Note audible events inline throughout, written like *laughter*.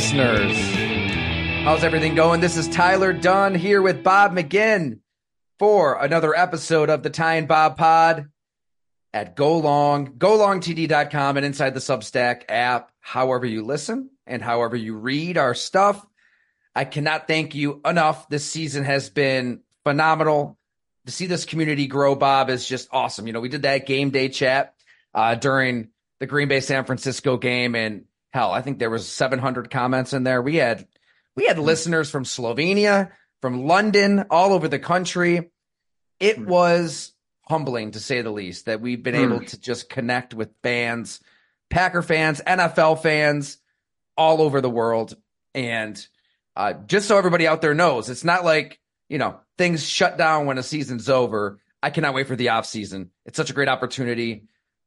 listeners. How's everything going? This is Tyler Dunn here with Bob McGinn for another episode of the Ty and Bob Pod at Go Long, golongtd.com, and inside the Substack app, however you listen and however you read our stuff. I cannot thank you enough. This season has been phenomenal. To see this community grow, Bob, is just awesome. You know, we did that game day chat uh, during the Green Bay San Francisco game, and hell, I think there was 700 comments in there. We had we had listeners from Slovenia, from London, all over the country. It Hmm. was humbling to say the least that we've been able to just connect with fans, Packer fans, NFL fans all over the world. And uh, just so everybody out there knows, it's not like, you know, things shut down when a season's over. I cannot wait for the off season. It's such a great opportunity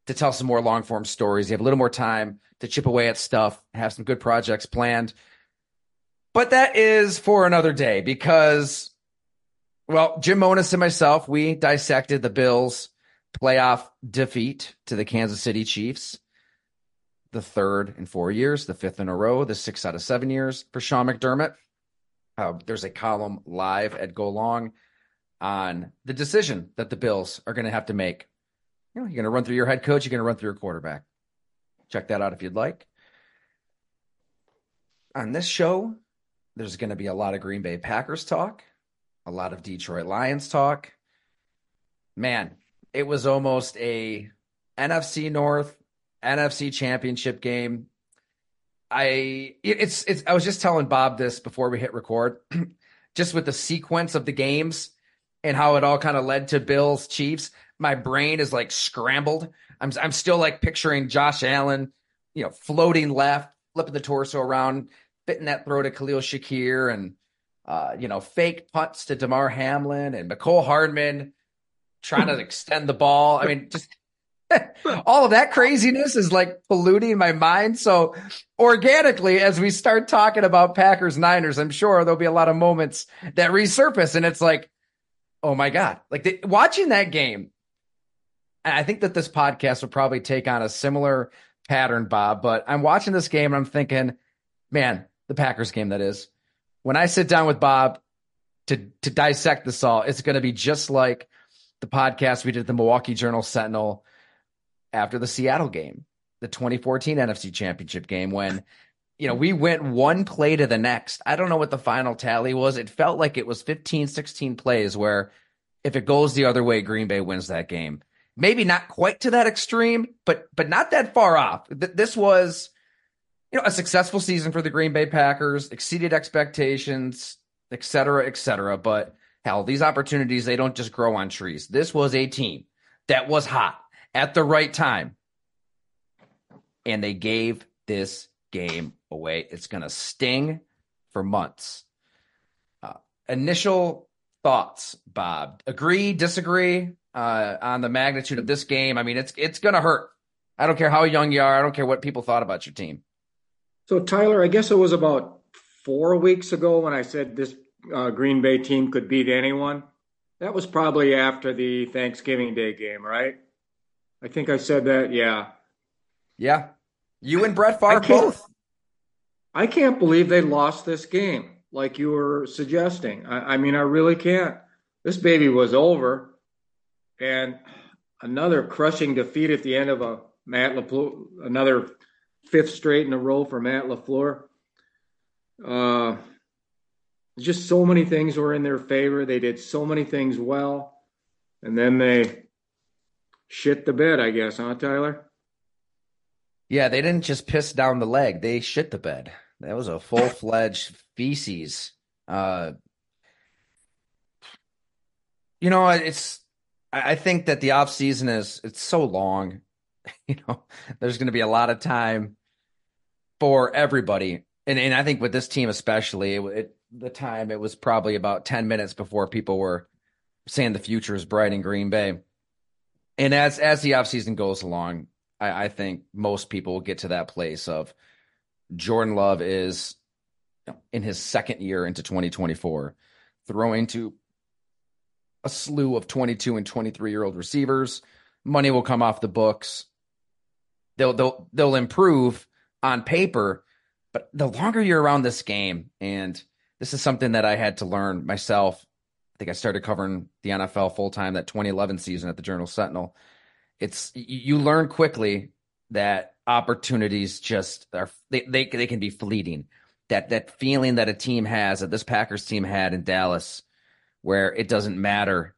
to tell some more long form stories. You have a little more time to chip away at stuff, have some good projects planned. But that is for another day because, well, Jim Monos and myself, we dissected the Bills' playoff defeat to the Kansas City Chiefs. The third in four years, the fifth in a row, the six out of seven years for Sean McDermott. Uh, there's a column live at Go Long on the decision that the Bills are going to have to make. You know, you're going to run through your head coach, you're going to run through your quarterback. Check that out if you'd like. On this show, there's going to be a lot of Green Bay Packers talk, a lot of Detroit Lions talk. Man, it was almost a NFC North, NFC Championship game. I it's it's I was just telling Bob this before we hit record, *clears throat* just with the sequence of the games and how it all kind of led to Bills Chiefs. My brain is like scrambled. I'm I'm still like picturing Josh Allen, you know, floating left, flipping the torso around, fitting that throw to Khalil Shakir, and uh, you know, fake punts to Damar Hamlin and Mecole Hardman trying to *laughs* extend the ball. I mean, just *laughs* all of that craziness is like polluting my mind. So organically, as we start talking about Packers Niners, I'm sure there'll be a lot of moments that resurface, and it's like, oh my god, like the, watching that game. I think that this podcast will probably take on a similar pattern, Bob. But I'm watching this game and I'm thinking, man, the Packers game that is. When I sit down with Bob to to dissect this all, it's going to be just like the podcast we did at the Milwaukee Journal Sentinel after the Seattle game, the 2014 NFC Championship game, when you know we went one play to the next. I don't know what the final tally was. It felt like it was 15, 16 plays where if it goes the other way, Green Bay wins that game. Maybe not quite to that extreme, but but not that far off. Th- This was you know, a successful season for the Green Bay Packers, exceeded expectations, et cetera, et cetera. But hell, these opportunities, they don't just grow on trees. This was a team that was hot at the right time. And they gave this game away. It's to sting for months. Uh, initial thoughts, Bob? Agree, disagree uh, on the magnitude of this game? I mean, it's it's going to hurt. I don't care how young you are. I don't care what people thought about your team. So, Tyler, I guess it was about four weeks ago when I said this uh, Green Bay team could beat anyone. That was probably after the Thanksgiving Day game, right? I think I said that. Yeah. Yeah. You and Brett Favre I both. I can't believe they lost this game like you were suggesting. I, I mean, I really can't. This baby was over. And another crushing defeat at the end of a Matt LaFleur, another fifth straight in a row for Matt LaFleur. Uh, just so many things were in their favor. They did so many things well. And then they shit the bed, I guess, huh, Tyler? Yeah, they didn't just piss down the leg; they shit the bed. That was a full fledged *laughs* feces. Uh, you know, it's. I think that the off season is it's so long. *laughs* You know, there's going to be a lot of time for everybody, and and I think with this team especially, it, it the time it was probably about ten minutes before people were saying the future is bright in Green Bay. And as as the offseason goes along, I, I think most people will get to that place of Jordan Love is in his second year into 2024, throwing to a slew of 22 and 23 year old receivers. Money will come off the books. They'll they'll they'll improve on paper, But the longer you're around this game, and this is something that I had to learn myself. I think I started covering the NFL full time that 2011 season at the Journal Sentinel. It's you learn quickly that opportunities just are they, they they can be fleeting. That that feeling that a team has that this Packers team had in Dallas, where it doesn't matter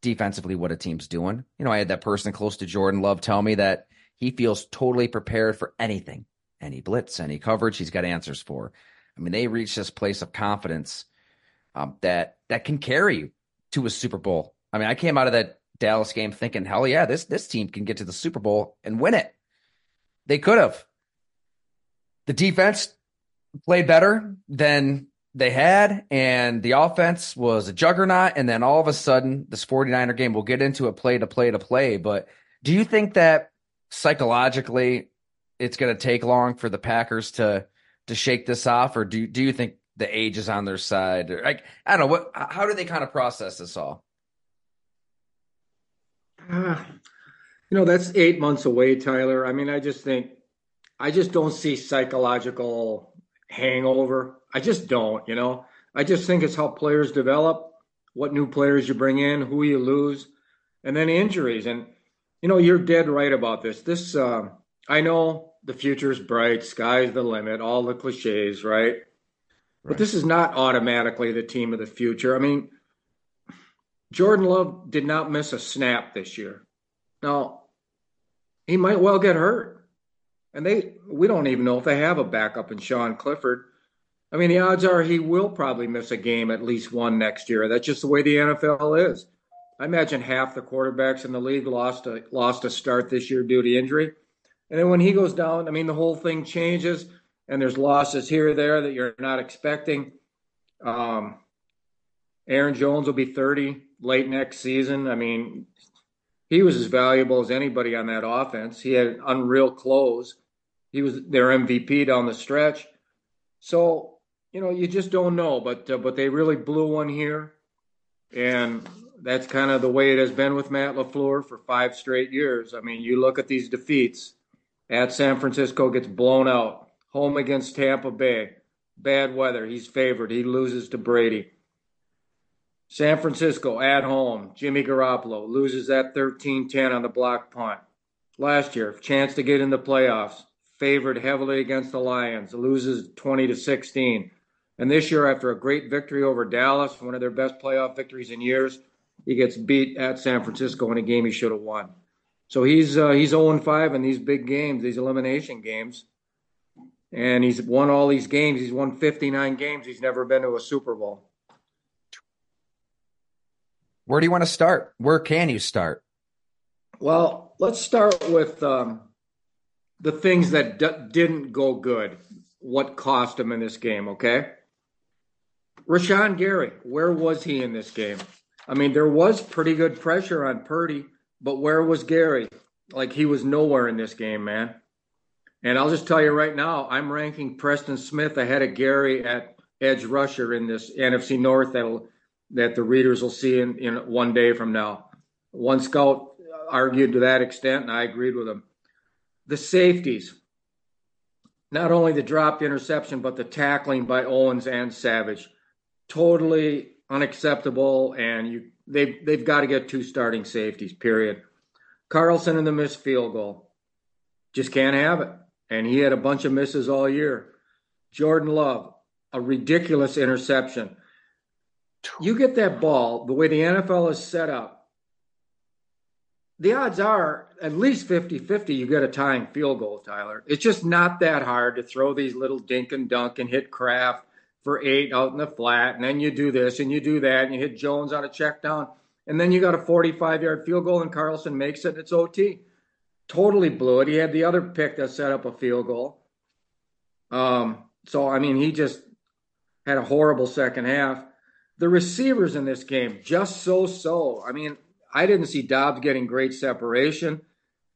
defensively what a team's doing. You know, I had that person close to Jordan Love tell me that he feels totally prepared for anything any blitz, any coverage, he's got answers for. I mean, they reach this place of confidence um, that that can carry you to a Super Bowl. I mean, I came out of that Dallas game thinking, hell yeah, this this team can get to the Super Bowl and win it. They could have. The defense played better than they had, and the offense was a juggernaut. And then all of a sudden, this 49er game, we'll get into it play to play to play. But do you think that psychologically it's going to take long for the Packers to to shake this off, or do do you think the age is on their side? Or like I don't know what. How do they kind of process this all? Uh, you know, that's eight months away, Tyler. I mean, I just think I just don't see psychological hangover. I just don't. You know, I just think it's how players develop, what new players you bring in, who you lose, and then injuries. And you know, you're dead right about this. This uh, I know the future's bright, sky's the limit, all the cliches, right? right? But this is not automatically the team of the future. I mean, Jordan Love did not miss a snap this year. Now, he might well get hurt. And they we don't even know if they have a backup in Sean Clifford. I mean, the odds are he will probably miss a game, at least one next year. That's just the way the NFL is. I imagine half the quarterbacks in the league lost a lost a start this year due to injury. And then when he goes down, I mean, the whole thing changes, and there's losses here or there that you're not expecting. Um, Aaron Jones will be 30 late next season. I mean, he was as valuable as anybody on that offense. He had unreal close. He was their MVP down the stretch. So, you know, you just don't know. But uh, but they really blew one here, and that's kind of the way it has been with Matt LaFleur for five straight years. I mean, you look at these defeats at San Francisco gets blown out. Home against Tampa Bay. Bad weather. He's favored. He loses to Brady. San Francisco at home. Jimmy Garoppolo loses that 13 10 on the block punt. Last year, chance to get in the playoffs. Favored heavily against the Lions. Loses 20 to 16. And this year, after a great victory over Dallas, one of their best playoff victories in years, he gets beat at San Francisco in a game he should have won. So he's uh, he's 0 5 in these big games, these elimination games, and he's won all these games. He's won 59 games. He's never been to a Super Bowl. Where do you want to start? Where can you start? Well, let's start with um, the things that d- didn't go good. What cost him in this game? Okay, Rashan Gary, where was he in this game? I mean, there was pretty good pressure on Purdy but where was Gary? Like he was nowhere in this game, man. And I'll just tell you right now, I'm ranking Preston Smith ahead of Gary at edge rusher in this NFC North that'll that the readers will see in, in one day from now. One scout argued to that extent, and I agreed with him. The safeties, not only the dropped interception, but the tackling by Owens and Savage, totally unacceptable. And you they've they've got to get two starting safeties. Period. Carlson in the missed field goal, just can't have it. And he had a bunch of misses all year. Jordan Love, a ridiculous interception. You get that ball the way the NFL is set up. The odds are at least 50 50 you get a tying field goal, Tyler. It's just not that hard to throw these little dink and dunk and hit Kraft for eight out in the flat, and then you do this and you do that, and you hit Jones on a check down, and then you got a 45 yard field goal, and Carlson makes it, and it's OT. Totally blew it. He had the other pick that set up a field goal. Um, so, I mean, he just had a horrible second half. The receivers in this game, just so so. I mean, I didn't see Doubs getting great separation.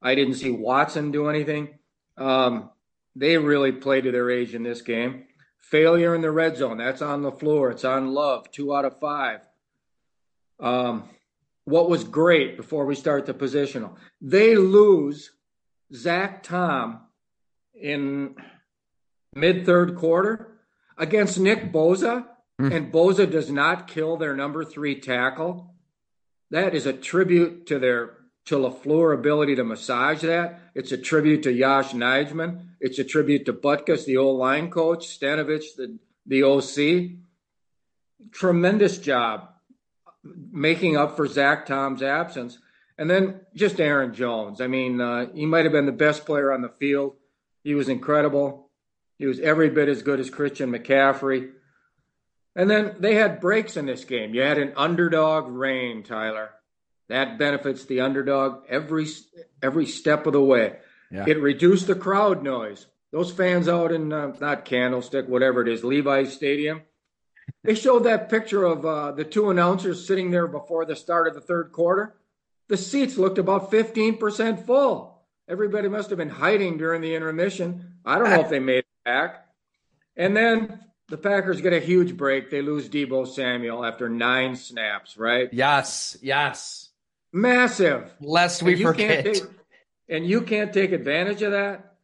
I didn't see Watson do anything. Um, they really played to their age in this game. Failure in the red zone. That's on the floor. It's on Love. Two out of five. Um, what was great before we start the positional? They lose Zach Tom in mid third quarter against Nick Bosa, mm. and Bosa does not kill their number three tackle. That is a tribute to their to LaFleur ability to massage that. It's a tribute to Yosh Nijman. It's a tribute to Butkus, the old line coach, Stenavich, the, the OC. Tremendous job making up for Zach Tom's absence. And then just Aaron Jones. I mean, uh, he might have been the best player on the field. He was incredible. He was every bit as good as Christian McCaffrey. And then they had breaks in this game. You had an underdog rain, Tyler. That benefits the underdog every every step of the way. Yeah. It reduced the crowd noise. Those fans out in uh, not Candlestick, whatever it is, Levi's Stadium. They showed that picture of uh, the two announcers sitting there before the start of the third quarter. The seats looked about 15% full. Everybody must have been hiding during the intermission. I don't know if they made it back. And then the Packers get a huge break. They lose Deebo Samuel after nine snaps, right? Yes, yes. Massive. Lest we forget. Take, and you can't take advantage of that.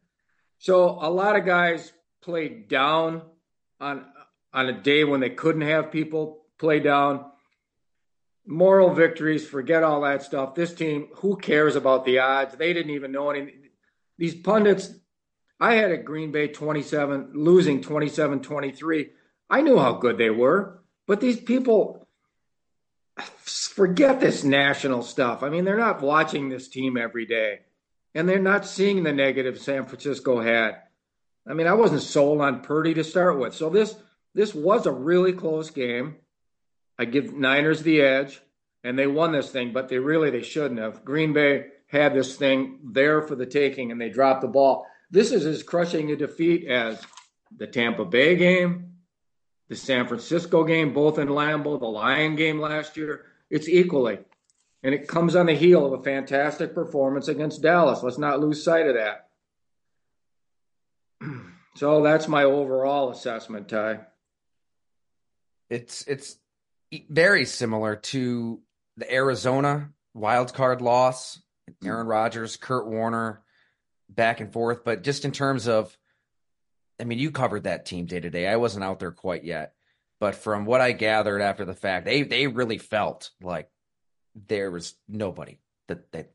So a lot of guys played down on on a day when they couldn't have people play down. Moral victories, forget all that stuff. This team, who cares about the odds? They didn't even know any. These pundits, I had a Green Bay 27, losing 27 23. I knew how good they were, but these people forget this national stuff. I mean, they're not watching this team every day, and they're not seeing the negative San Francisco had. I mean, I wasn't sold on Purdy to start with. So this this was a really close game. I give Niners the edge, and they won this thing, but they really they shouldn't have. Green Bay had this thing there for the taking, and they dropped the ball. This is as crushing a defeat as the Tampa Bay game, the San Francisco game, both in Lambeau, the Lion game last year. It's equally. And it comes on the heel of a fantastic performance against Dallas. Let's not lose sight of that. *clears throat* So that's my overall assessment, Ty. It's it's very similar to the Arizona wild card loss. Aaron Rodgers, Kurt Warner, back and forth. But just in terms of, I mean, you covered that team day to day. I wasn't out there quite yet, but from what I gathered after the fact, they they really felt like there was nobody that that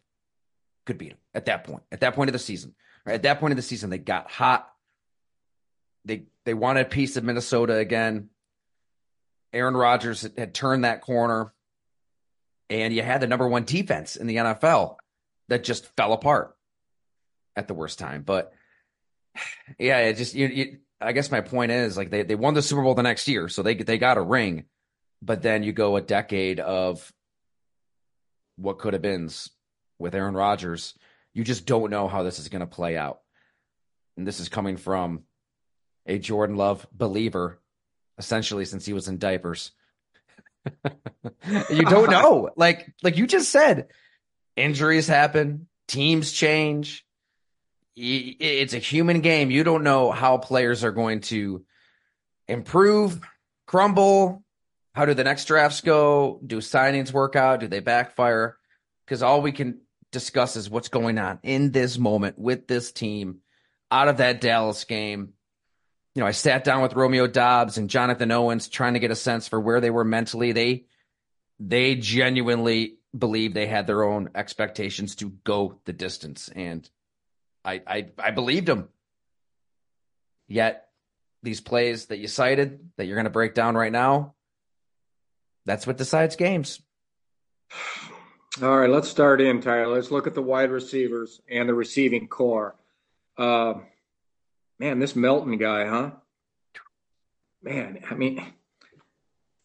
could beat them at that point. At that point of the season, right? At that point of the season, they got hot. They they wanted a piece of Minnesota again. Aaron Rodgers had turned that corner, and you had the number one defense in the NFL that just fell apart at the worst time. But yeah, it just you, you, I guess my point is like they they won the Super Bowl the next year, so they they got a ring, but then you go a decade of what could have been with Aaron Rodgers. You just don't know how this is going to play out, and this is coming from a Jordan Love believer, essentially since he was in diapers. *laughs* you don't *laughs* know, like like you just said, injuries happen, teams change it's a human game. You don't know how players are going to improve, crumble. How do the next drafts go? Do signings work out? Do they backfire? Because all we can discuss is what's going on in this moment with this team out of that Dallas game. You know, I sat down with Romeo Doubs and Jonathan Owens trying to get a sense for where they were mentally. They they genuinely believe they had their own expectations to go the distance. And I, I, I believed him. Yet these plays that you cited that you're going to break down right now, that's what decides games. All right, let's start in, Tyler. Let's look at the wide receivers and the receiving corps. Uh, man, this Melton guy, huh? Man, I mean,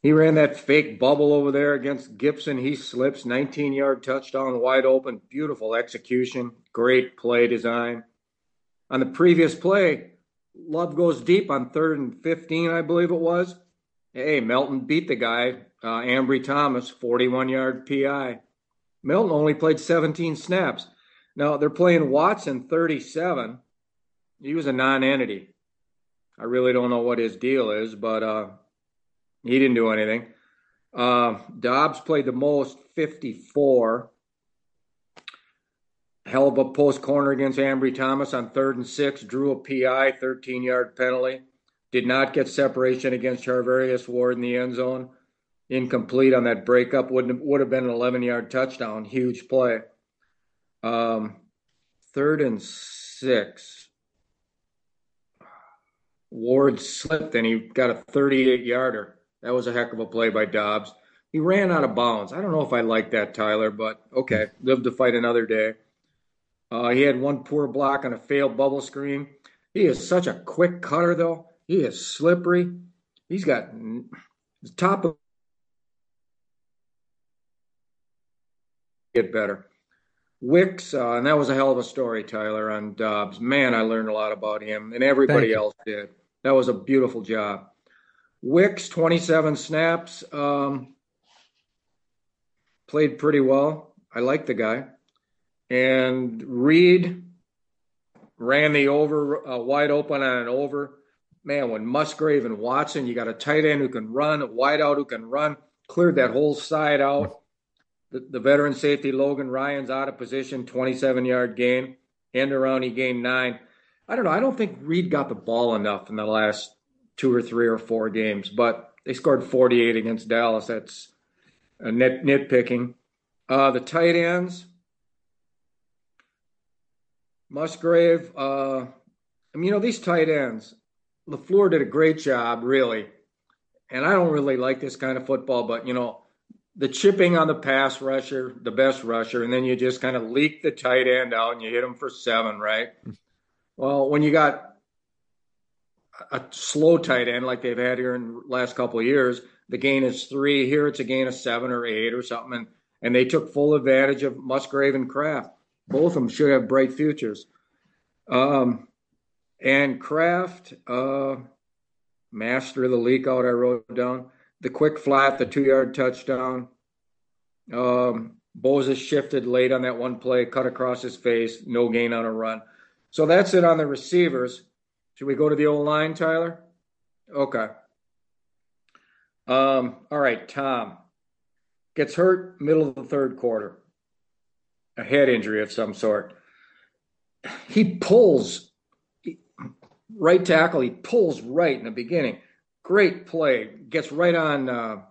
he ran that fake bubble over there against Gibson. He slips, 19 yard touchdown, wide open, beautiful execution, great play design. On the previous play, Love goes deep on third and 15, I believe it was. Hey, Melton beat the guy, uh, Ambry Thomas, 41 yard PI. Melton only played 17 snaps. Now they're playing Watson 37. He was a non entity. I really don't know what his deal is, but uh, he didn't do anything. Uh, Doubs played the most, 54. hell of a post corner against Ambry Thomas on third and six, drew a PI, 13 yard penalty. Did not get separation against Charvarius Ward in the end zone. Incomplete on that breakup. Would would have been an 11 yard touchdown. Huge play. Um, third and six. Ward slipped and he got a 38 yarder. That was a heck of a play by Doubs. He ran out of bounds. I don't know if I like that, Tyler, but okay, live to fight another day. Uh, he had one poor block on a failed bubble screen. He is such a quick cutter, though. He is slippery. He's got the top of get better. Wicks, uh, and that was a hell of a story, Tyler, on Doubs. Man, I learned a lot about him, and everybody else did. That was a beautiful job. Wicks, 27 snaps, um, played pretty well. I like the guy. And Reed ran the over uh, wide open on an over. Man, when Musgrave and Watson, you got a tight end who can run, a wide out who can run, cleared that whole side out. The, the veteran safety Logan Ryan's out of position, 27 yard gain. End around, he gained nine. I don't know. I don't think Reed got the ball enough in the last two or three or four games, but they scored 48 against Dallas. That's a nit, nitpicking. Uh, the tight ends, Musgrave. Uh, I mean, you know, these tight ends, LaFleur did a great job, really. And I don't really like this kind of football, but, you know, the chipping on the pass rusher, the best rusher, and then you just kind of leak the tight end out and you hit him for seven, right? Well, when you got a slow tight end like they've had here in last couple years, the gain is three. Here it's a gain of seven or eight or something. And, and they took full advantage of Musgrave and Kraft. Both of them should have bright futures. Um, and Kraft, uh, master of the leak out, I wrote down. The quick flat, the two yard touchdown. Um, Bosa shifted late on that one play, cut across his face, no gain on a run. So that's it on the receivers. Should we go to the old line, Tyler? Okay. Um, all right, Tom gets hurt middle of the third quarter, a head injury of some sort. He pulls right tackle. He pulls right in the beginning. Great play. Gets right on uh,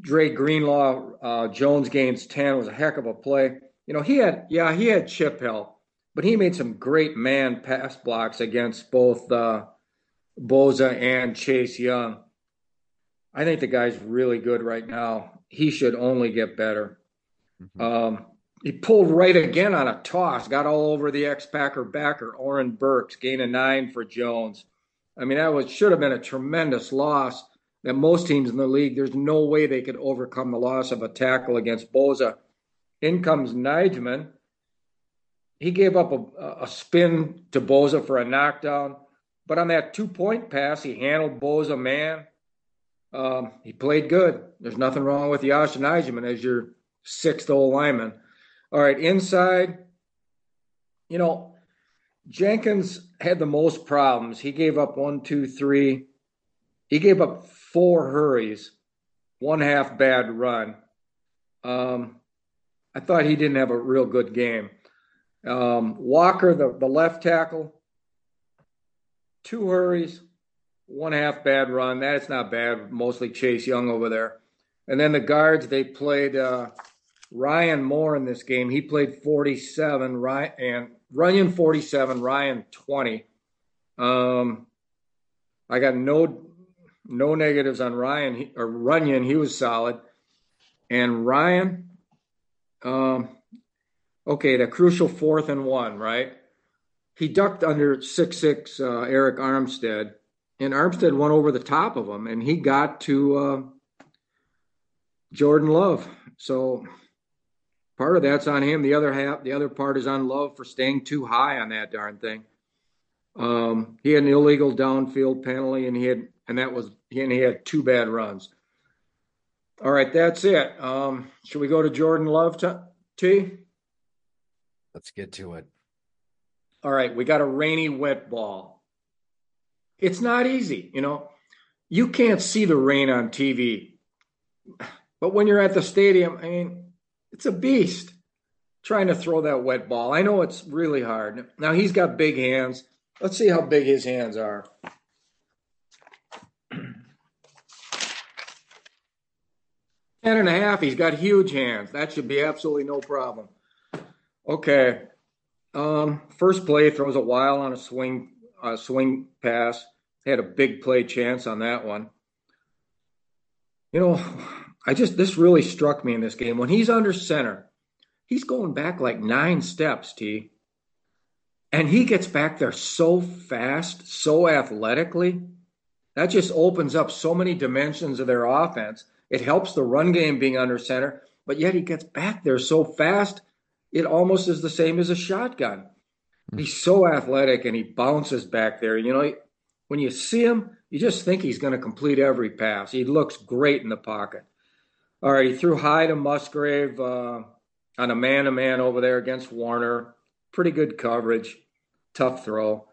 Dre Greenlaw. Uh, Jones gains ten. It was a heck of a play. You know he had yeah he had chip help but he made some great man pass blocks against both uh, Bosa and Chase Young. I think the guy's really good right now. He should only get better. Mm-hmm. Um, he pulled right again on a toss, got all over the ex Packer backer, Oren Burks, gain a nine for Jones. I mean, that was should have been a tremendous loss that most teams in the league, there's no way they could overcome the loss of a tackle against Bosa. In comes Nijman, he gave up a, a spin to Bosa for a knockdown. But on that two point pass, he handled Bosa man. Um, he played good. There's nothing wrong with Yosh Nijman as your sixth old lineman. All right, inside, you know, Jenkins had the most problems. He gave up one, two, three. He gave up four hurries, one half bad run. Um, I thought he didn't have a real good game. Um, Walker, the, the left tackle, two hurries, one half bad run. That's not bad. Mostly Chase Young over there. And then the guards, they played uh, Rhyan Moore in this game. He played 47, Rhyan, and Runyan 47, Rhyan 20. Um, I got no no negatives on Rhyan he, or Runyan. He was solid, and Rhyan. Um, okay, the crucial fourth and one, right? He ducked under six six uh, Arik Armstead, and Armstead went over the top of him, and he got to uh, Jordan Love. So part of that's on him. The other half, the other part is on Love for staying too high on that darn thing. Um, he had an illegal downfield penalty, and he had, and that was, and he had two bad runs. All right, that's it. Um, should we go to Jordan Love T? Let's get to it. All right, we got a rainy, wet ball. It's not easy, you know. You can't see the rain on TV. But when you're at the stadium, I mean, it's a beast. trying to throw that wet ball. I know it's really hard. Now he's got big hands. Let's see how big his hands are. *clears throat* Ten and a half. He's got huge hands. That should be absolutely no problem. Okay. Um, first play throws a while on a swing, uh, swing pass. Had a big play chance on that one. You know, I just this really struck me in this game when he's under center. He's going back like nine steps, T. And he gets back there so fast, so athletically. That just opens up so many dimensions of their offense. It helps the run game being under center, but yet he gets back there so fast, it almost is the same as a shotgun. He's so athletic and he bounces back there. You know, when you see him, you just think he's going to complete every pass. He looks great in the pocket. All right, he threw high to Musgrave uh, on a man to man over there against Warner. Pretty good coverage. Tough throw.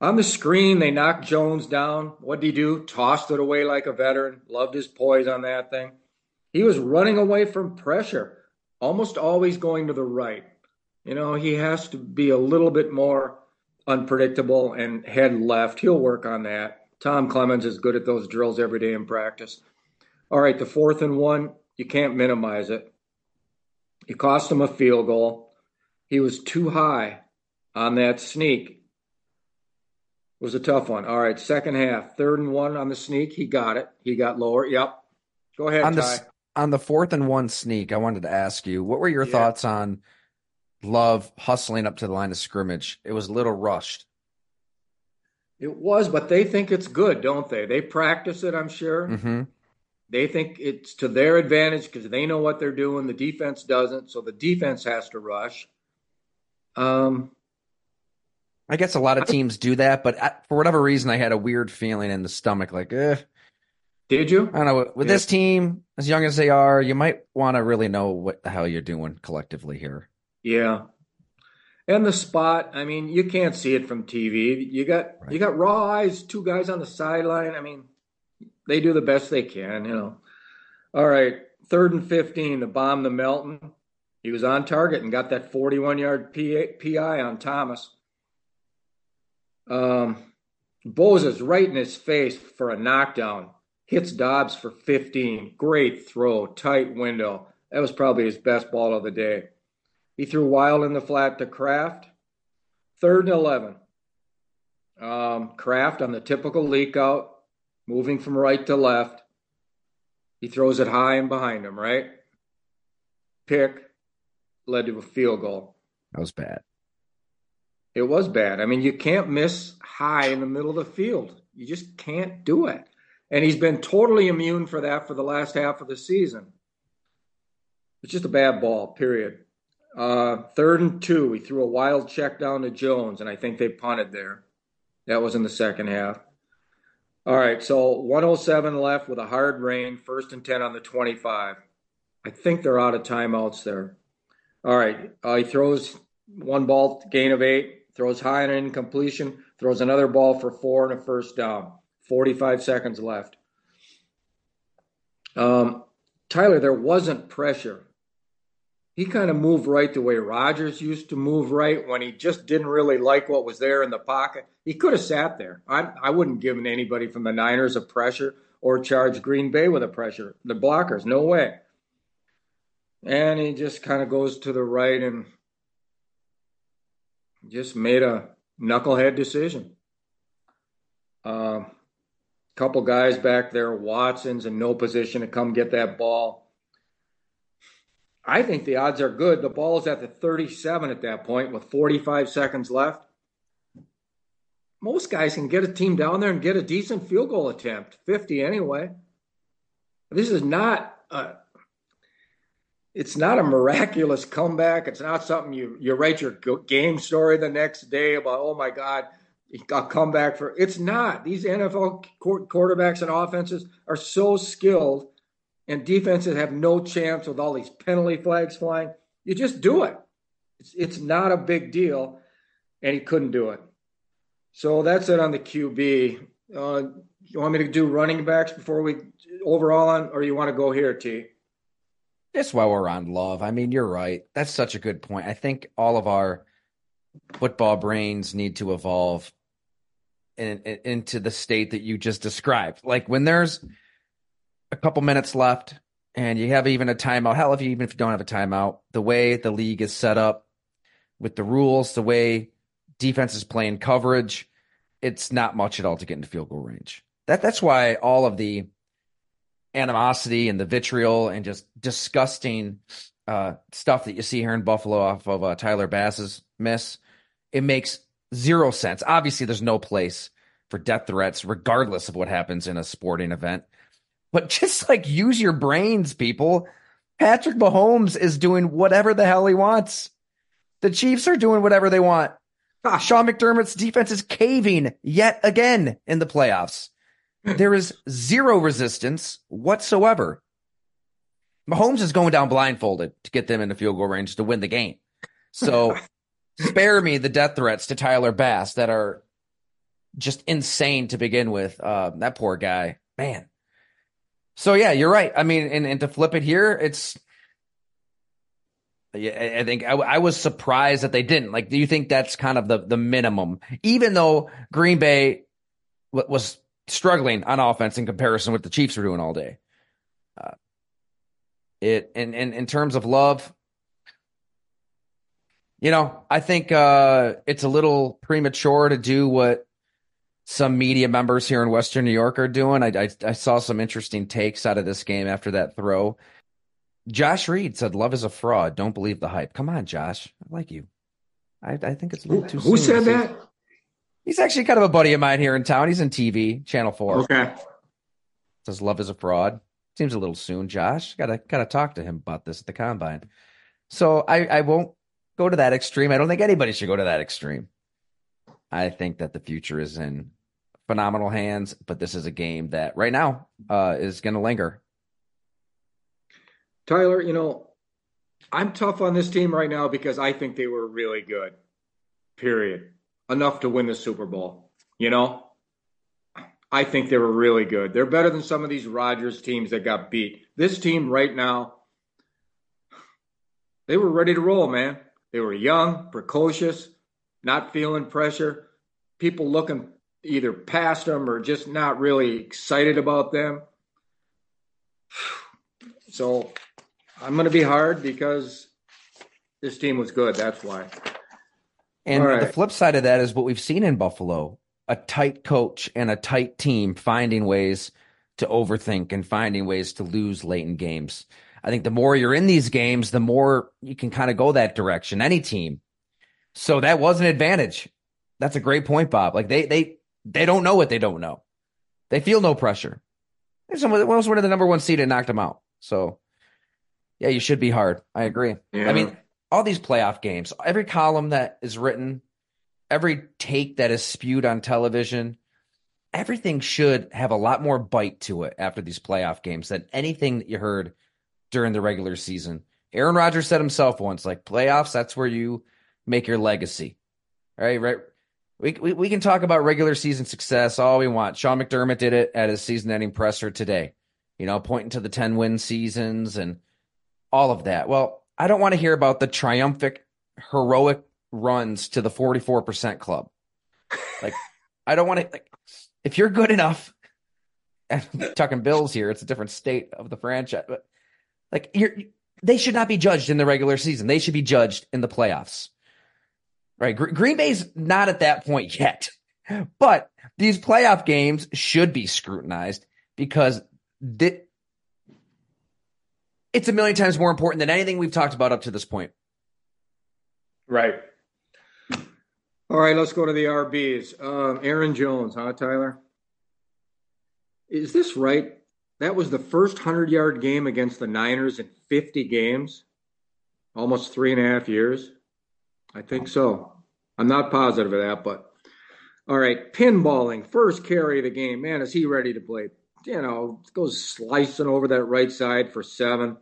On the screen, they knocked Jones down. What did he do? Tossed it away like a veteran. Loved his poise on that thing. He was running away from pressure, almost always going to the right. You know, he has to be a little bit more unpredictable and head left. He'll work on that. Tom Clements is good at those drills every day in practice. All right, the fourth and one, you can't minimize it. It cost him a field goal. He was too high on that sneak was a tough one. All right, second half, third and one on the sneak. He got it. He got lower. Yep. Go ahead, on Ty. the on the fourth and one sneak. I wanted to ask you, what were your Yeah. thoughts on Love hustling up to the line of scrimmage? It was a little rushed. It was, but they think it's good, don't they? They practice it, I'm sure. hmm They think it's to their advantage because they know what they're doing. The defense doesn't, so the defense has to rush. Um, I guess a lot of teams do that, but I, for whatever reason, I had a weird feeling in the stomach, like, eh, did you? I don't know. With Yeah. this team, as young as they are, you might want to really know what the hell you're doing collectively here. Yeah. And the spot, I mean, you can't see it from TV. You got Right. you got raw eyes, two guys on the sideline. I mean, they do the best they can, you know. All right, third and 15 to bomb the Melton. He was on target and got that 41 yard PI on Thomas. Um, Bosa's right in his face for a knockdown. Hits Doubs for 15. Great throw, tight window. That was probably his best ball of the day. He threw wild in the flat to Kraft. Third and 11. Um, Kraft on the typical leak out, moving from right to left. He throws it high and behind him, right? Pick led to a field goal. That was bad. It was bad. I mean, you can't miss high in the middle of the field. You just can't do it. And he's been totally immune for that for the last half of the season. It's just a bad ball, period. Uh, third and two, he threw a wild check down to Jones, and I think they punted there. That was in the second half. All right, so 107 left with a hard rain, first and 10 on the 25. I think they're out of timeouts there. All right, uh, he throws one ball, gain of eight, throws high on an incompletion, throws another ball for four and a first down. 45 seconds left. Um, Tyler, there wasn't pressure. He kind of moved right the way Rodgers used to move right when he just didn't really like what was there in the pocket. He could have sat there. I, I wouldn't give anybody from the Niners a pressure or charge Green Bay with a pressure. The blockers, no way. And he just kind of goes to the right and just made a knucklehead decision. Uh, couple guys back there, Watson's in no position to come get that ball. I think the odds are good. The ball is at the 37 at that point with 45 seconds left. Most guys can get a team down there and get a decent field goal attempt, 50 anyway. This is not a, it's not a miraculous comeback. It's not something you you write your game story the next day about. Oh my God, a comeback for. It's not. These NFL quarterbacks and offenses are so skilled, and defenses have no chance with all these penalty flags flying. You just do it. It's it's not a big deal, and he couldn't do it. So that's it on the QB. Uh, you want me to do running backs before we overall on, or you want to go here, T? Just while we're on love, I mean, you're right. That's such a good point. I think all of our football brains need to evolve in, in, into the state that you just described. Like when there's a couple minutes left and you have even a timeout, hell, if you even if you don't have a timeout, the way the league is set up with the rules, the way defense is playing coverage, it's not much at all to get into field goal range. That that's why all of the animosity and the vitriol and just disgusting uh, stuff that you see here in Buffalo off of uh, Tyler Bass's miss, it makes zero sense. Obviously, there's no place for death threats, regardless of what happens in a sporting event. But just like use your brains, people. Patrick Mahomes is doing whatever the hell he wants. The Chiefs are doing whatever they want. Ah, Sean McDermott's defense is caving yet again in the playoffs. there is zero resistance whatsoever. Mahomes is going down blindfolded to get them into field goal range to win the game. So *laughs* spare me the death threats to Tyler Bass that are just insane to begin with. Uh, that poor guy, man. So yeah, you're right. I mean, and, and to flip it here, it's. Yeah, I think I, I was surprised that they didn't. Like, do you think that's kind of the the minimum? Even though Green Bay was struggling on offense in comparison with the Chiefs were doing all day. Uh, it and in, in terms of love, you know, I think uh, it's a little premature to do what some media members here in Western New York are doing. I, I, I saw some interesting takes out of this game after that throw. Josh Reed said, "Love is a fraud. Don't believe the hype." Come on, Josh. I like you. I, I think it's a little too. Soon. Who said that? He's actually kind of a buddy of mine here in town. He's in TV, Channel Four. Okay. Says love is a fraud. Seems a little soon, Josh. Gotta gotta talk to him about this at the combine. So I, I won't go to that extreme. I don't think anybody should go to that extreme. I think that the future is in phenomenal hands, but this is a game that right now uh, is going to linger. Tyler, you know, I'm tough on this team right now because I think they were really good. Period. Enough to win the Super Bowl. You know, I think they were really good. They're better than some of these Rodgers teams that got beat. This team right now, they were ready to roll, man. They were young, precocious, not feeling pressure. People looking either past them or just not really excited about them. *sighs* So I'm going to be hard because this team was good. That's why. And right. the flip side of that is what we've seen in Buffalo a tight coach and a tight team finding ways to overthink and finding ways to lose late in games. I think the more you're in these games, the more you can kind of go that direction. Any team. So that was an advantage. That's a great point, Bob. Like they they they don't know what they don't know. They feel no pressure. Someone else went to the number one seed and knocked them out. So yeah, you should be hard. I agree. Yeah. I mean, all these playoff games, every column that is written every take that is spewed on television, everything should have a lot more bite to it after these playoff games than anything that you heard during the regular season. Aaron Rodgers said himself once, like playoffs, that's where you make your legacy. All right, right. We, we, we can talk about regular season success all we want. Sean McDermott did it at his season ending presser today, you know, pointing to the 10 win seasons and all of that. Well, I don't want to hear about the triumphant, heroic runs to the 44% club. Like, I don't want to, like, if you're good enough, and talking Bills here, it's a different state of the franchise, but like, you're, they should not be judged in the regular season. They should be judged in the playoffs. Right. Green Bay's not at that point yet, but these playoff games should be scrutinized because th- it's a million times more important than anything we've talked about up to this point. Right. All right, let's go to the RBs. Um, Aaron Jones, huh, Tyler? Is this right? That was the first 100 yard game against the Niners in 50 games, almost three and a half years. I think so. I'm not positive of that, but all right. Pinballing, first carry of the game. Man, is he ready to play? You know, goes slicing over that right side for seven.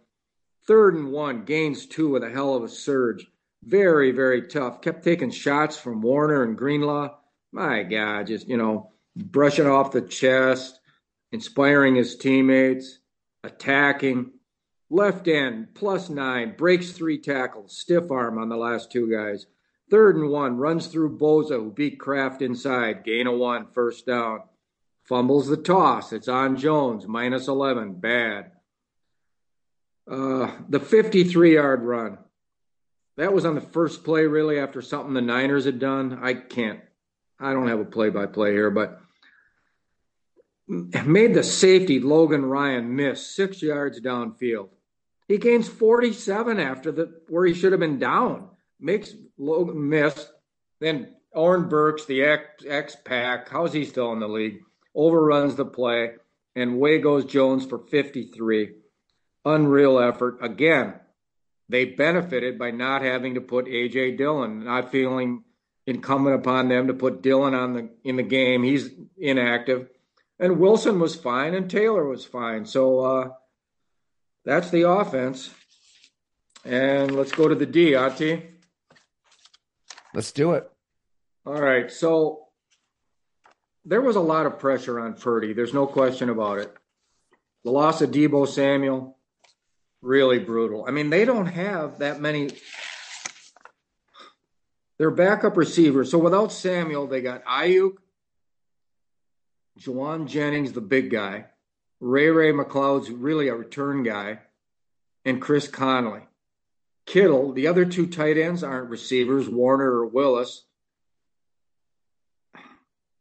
Third and one, gains two with a hell of a surge. Very, very tough. Kept taking shots from Warner and Greenlaw. My God, just, you know, brushing off the chest, inspiring his teammates, attacking. Left end, plus nine, breaks three tackles, stiff arm on the last two guys. Third and one, runs through Bosa, who beat Kraft inside, gain of one, first down. Fumbles the toss. It's on Jones, minus 11, bad. Uh, the 53 yard run. That was on the first play, really, after something the Niners had done. I can't, I don't have a play by play here, but made the safety, Logan Ryan, miss six yards downfield. He gains 47 after the where he should have been down. Makes Logan miss. Then Oren Burks, the ex pack, how's he still in the league? Overruns the play, and way goes Jones for 53. Unreal effort. Again, they benefited by not having to put AJ Dillon, not feeling incumbent upon them to put Dillon on the in the game. He's inactive. And Wilson was fine and Taylor was fine. So uh, that's the offense. And let's go to the D, Ati. Let's do it. All right. So there was a lot of pressure on Purdy. There's no question about it. The loss of Deebo Samuel, really brutal. I mean, they don't have that many. They're backup receivers. So without Samuel, they got Aiyuk, Jauan Jennings, the big guy. Ray Ray McCloud's really a return guy, and Chris Conley. Kittle, the other two tight ends aren't receivers, Warner or Willis.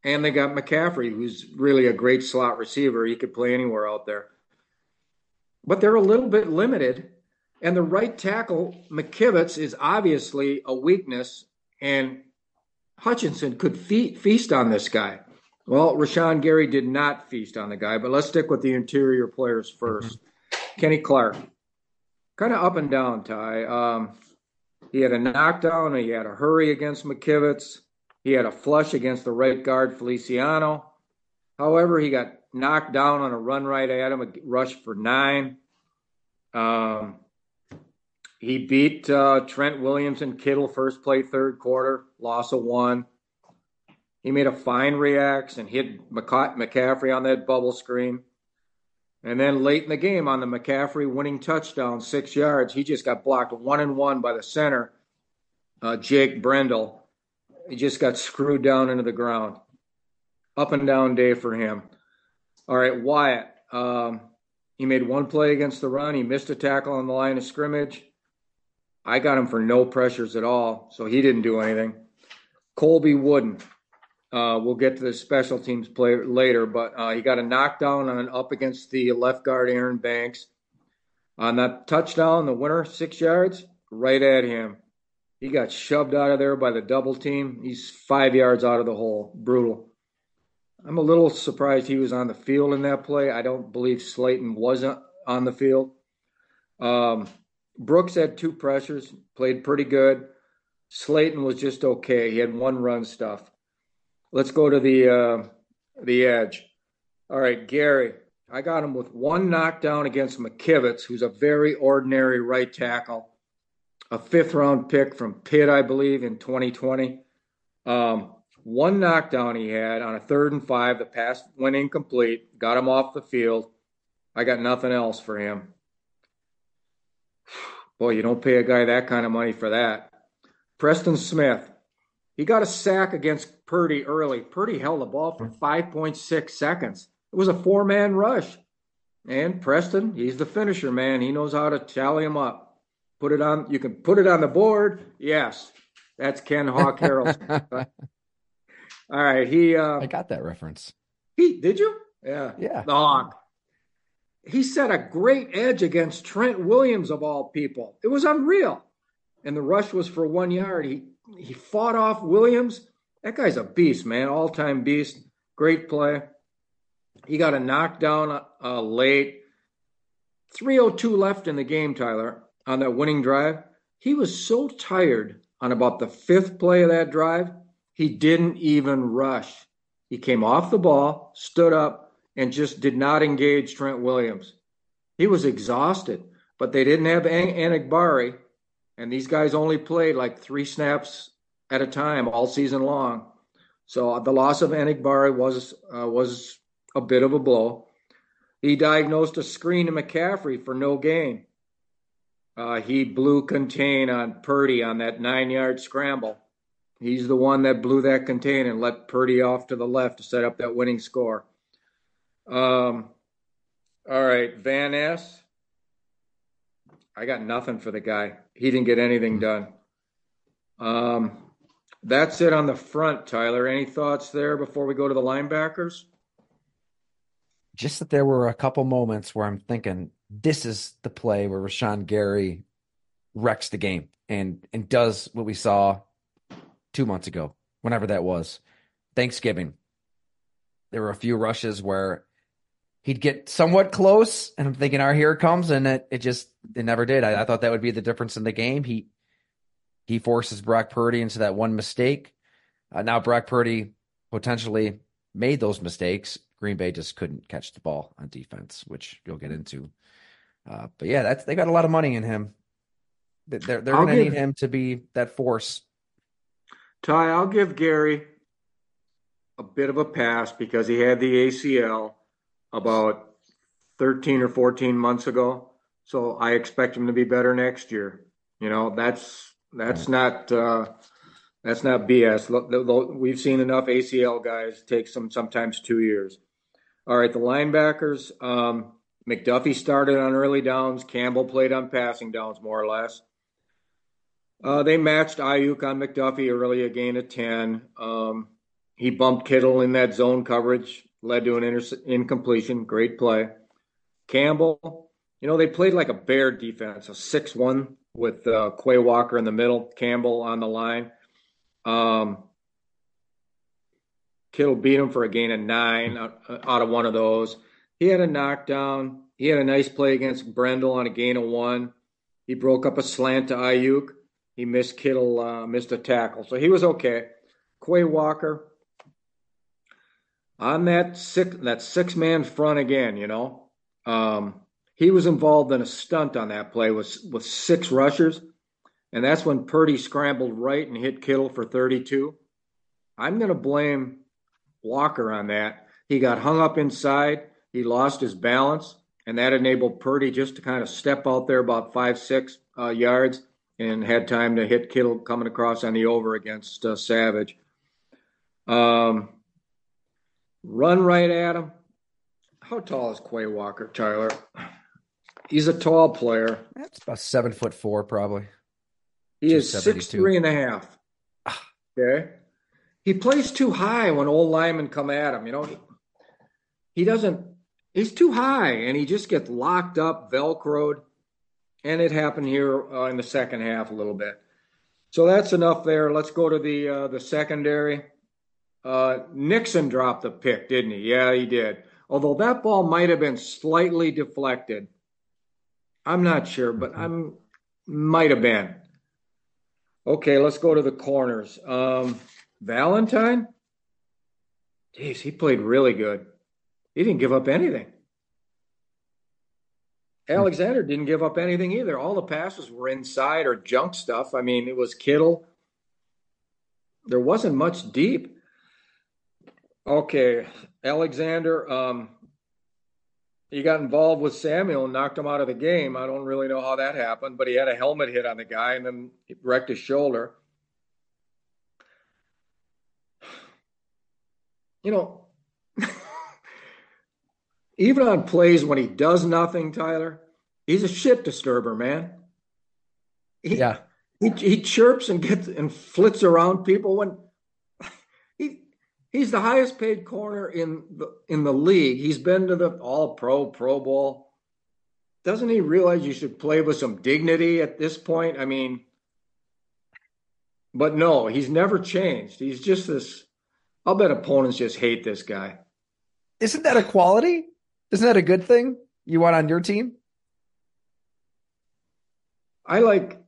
And they got McCaffrey, who's really a great slot receiver. He could play anywhere out there. But they're a little bit limited. And the right tackle, McKivitz, is obviously a weakness. And Hutchinson could fe- feast on this guy. Well, Rashan Gary did not feast on the guy, but let's stick with the interior players 1st mm-hmm. Kenny Clark, kind of up and down, Ty. Um, he had a knockdown, he had a hurry against McKivitz, he had a flush against the right guard Feliciano. However, he got knocked down on a run right at him, a rush for nine. Um, he beat uh, Trent Williams and Kittle first play, third quarter, loss of one. He made a fine reacts and hit McCaffrey on that bubble screen. And then late in the game on the McCaffrey winning touchdown, six yards, he just got blocked one and one by the center, uh, Jake Brendel. He just got screwed down into the ground. Up and down day for him. All right, Wyatt. Um, he made one play against the run. He missed a tackle on the line of scrimmage. I got him for no pressures at all, so he didn't do anything. Colby Wooden. Uh, we'll get to the special teams play later, but uh, he got a knockdown on up against the left guard Aaron Banks on that touchdown, the winner, six yards, right at him. He got shoved out of there by the double team. He's five yards out of the hole. Brutal. I'm a little surprised he was on the field in that play. I don't believe Slaton wasn't on the field. Um, Brooks had two pressures, played pretty good. Slaton was just okay. He had one run stuff. Let's go to the uh, the edge. All right, Gary. I got him with one knockdown against McKivitz, who's a very ordinary right tackle, a fifth round pick from Pitt, I believe, in 2020. Um, one knockdown he had on a third and five. The pass went incomplete, got him off the field. I got nothing else for him. *sighs* Boy, you don't pay a guy that kind of money for that. Preston Smith, he got a sack against Purdy early. Purdy held the ball for 5.6 seconds. It was a four man rush. And Preston, he's the finisher, man. He knows how to tally him up. Put it on, you can put it on the board. Yes, that's Ken Hawk Harrelson. *laughs* All right, he. Uh, I got that reference. He did you? Yeah, yeah. The Hawk. He set a great edge against Trent Williams of all people. It was unreal, and the rush was for one yard. He he fought off Williams. That guy's a beast, man. All time beast. Great play. He got a knockdown uh, late. 302 left in the game, Tyler, on that winning drive. He was so tired on about the fifth play of that drive, he didn't even rush. He came off the ball, stood up, and just did not engage Trent Williams. He was exhausted, but they didn't have An- Enagbare, and these guys only played like three snaps at a time all season long. So the loss of Enagbare was uh, was a bit of a blow. He diagnosed a screen to McCaffrey for no gain. Uh, he blew contain on Purdy on that nine yard scramble. He's the one that blew that contain and let Purdy off to the left to set up that winning score. Um, all right, Van Ness. I got nothing for the guy. He didn't get anything done. Um, that's it on the front, Tyler. Any thoughts there before we go to the linebackers? Just that there were a couple moments where I'm thinking this is the play where Rashan Gary wrecks the game and and does what we saw two months ago, whenever that was, Thanksgiving. There were a few rushes where he'd get somewhat close, and I'm thinking, "Our here it comes," and it it just it never did. I, I thought that would be the difference in the game. He he forces Brock Purdy into that one mistake. Uh, now Brock Purdy potentially made those mistakes. Green Bay just couldn't catch the ball on defense, which you'll get into. Uh, but yeah, that's they got a lot of money in him. They're they're going to need him to be that force. Ty, I'll give Gary a bit of a pass because he had the ACL about 13 or 14 months ago. So I expect him to be better next year. You know, that's that's not uh, that's not BS. We've seen enough ACL guys take some sometimes two years. All right, the linebackers. Um, McDuffie started on early downs. Campbell played on passing downs, more or less. Uh, they matched Aiyuk on McDuffie early, a gain of 10. Um, he bumped Kittle in that zone coverage, led to an inter- incompletion. Great play. Campbell, you know, they played like a bear defense, a 6 1 with uh, Quay Walker in the middle, Campbell on the line. Um, Kittle beat him for a gain of nine out, out of one of those. He had a knockdown. He had a nice play against Brendel on a gain of one. He broke up a slant to Aiyuk. He missed Kittle, uh, missed a tackle. So he was okay. Quay Walker on that six that six man front again, you know. Um, he was involved in a stunt on that play with with six rushers, and that's when Purdy scrambled right and hit Kittle for 32. I'm going to blame Walker on that. He got hung up inside. He lost his balance, and that enabled Purdy just to kind of step out there about five, six uh, yards and had time to hit Kittle coming across on the over against uh, Savage. Um, run right at him. How tall is Quay Walker, Tyler? He's a tall player. That's about seven foot four, probably. He is six three and a half. Ah. Okay. He plays too high when old linemen come at him. You know, he, he doesn't he's too high and he just gets locked up, velcroed. And it happened here uh, in the second half a little bit. So that's enough there. Let's go to the uh, the secondary. Uh, Nixon dropped the pick, didn't he? Yeah, he did. Although that ball might have been slightly deflected. I'm not sure, but mm-hmm. I'm might have been. Okay, let's go to the corners. Um, Valentine, geez, he played really good. He didn't give up anything. Alexander didn't give up anything either. All the passes were inside or junk stuff. I mean, it was Kittle. There wasn't much deep. Okay, Alexander, um, he got involved with Samuel and knocked him out of the game. I don't really know how that happened, but he had a helmet hit on the guy and then he wrecked his shoulder. You know, *laughs* even on plays when he does nothing, Tyler, he's a shit disturber, man. He, yeah. He, he chirps and gets and flits around people when he he's the highest paid corner in the in the league. He's been to the all pro, pro bowl. Doesn't he realize you should play with some dignity at this point? I mean, but no, he's never changed. He's just this. I'll bet opponents just hate this guy. Isn't that a quality? Isn't that a good thing you want on your team? I like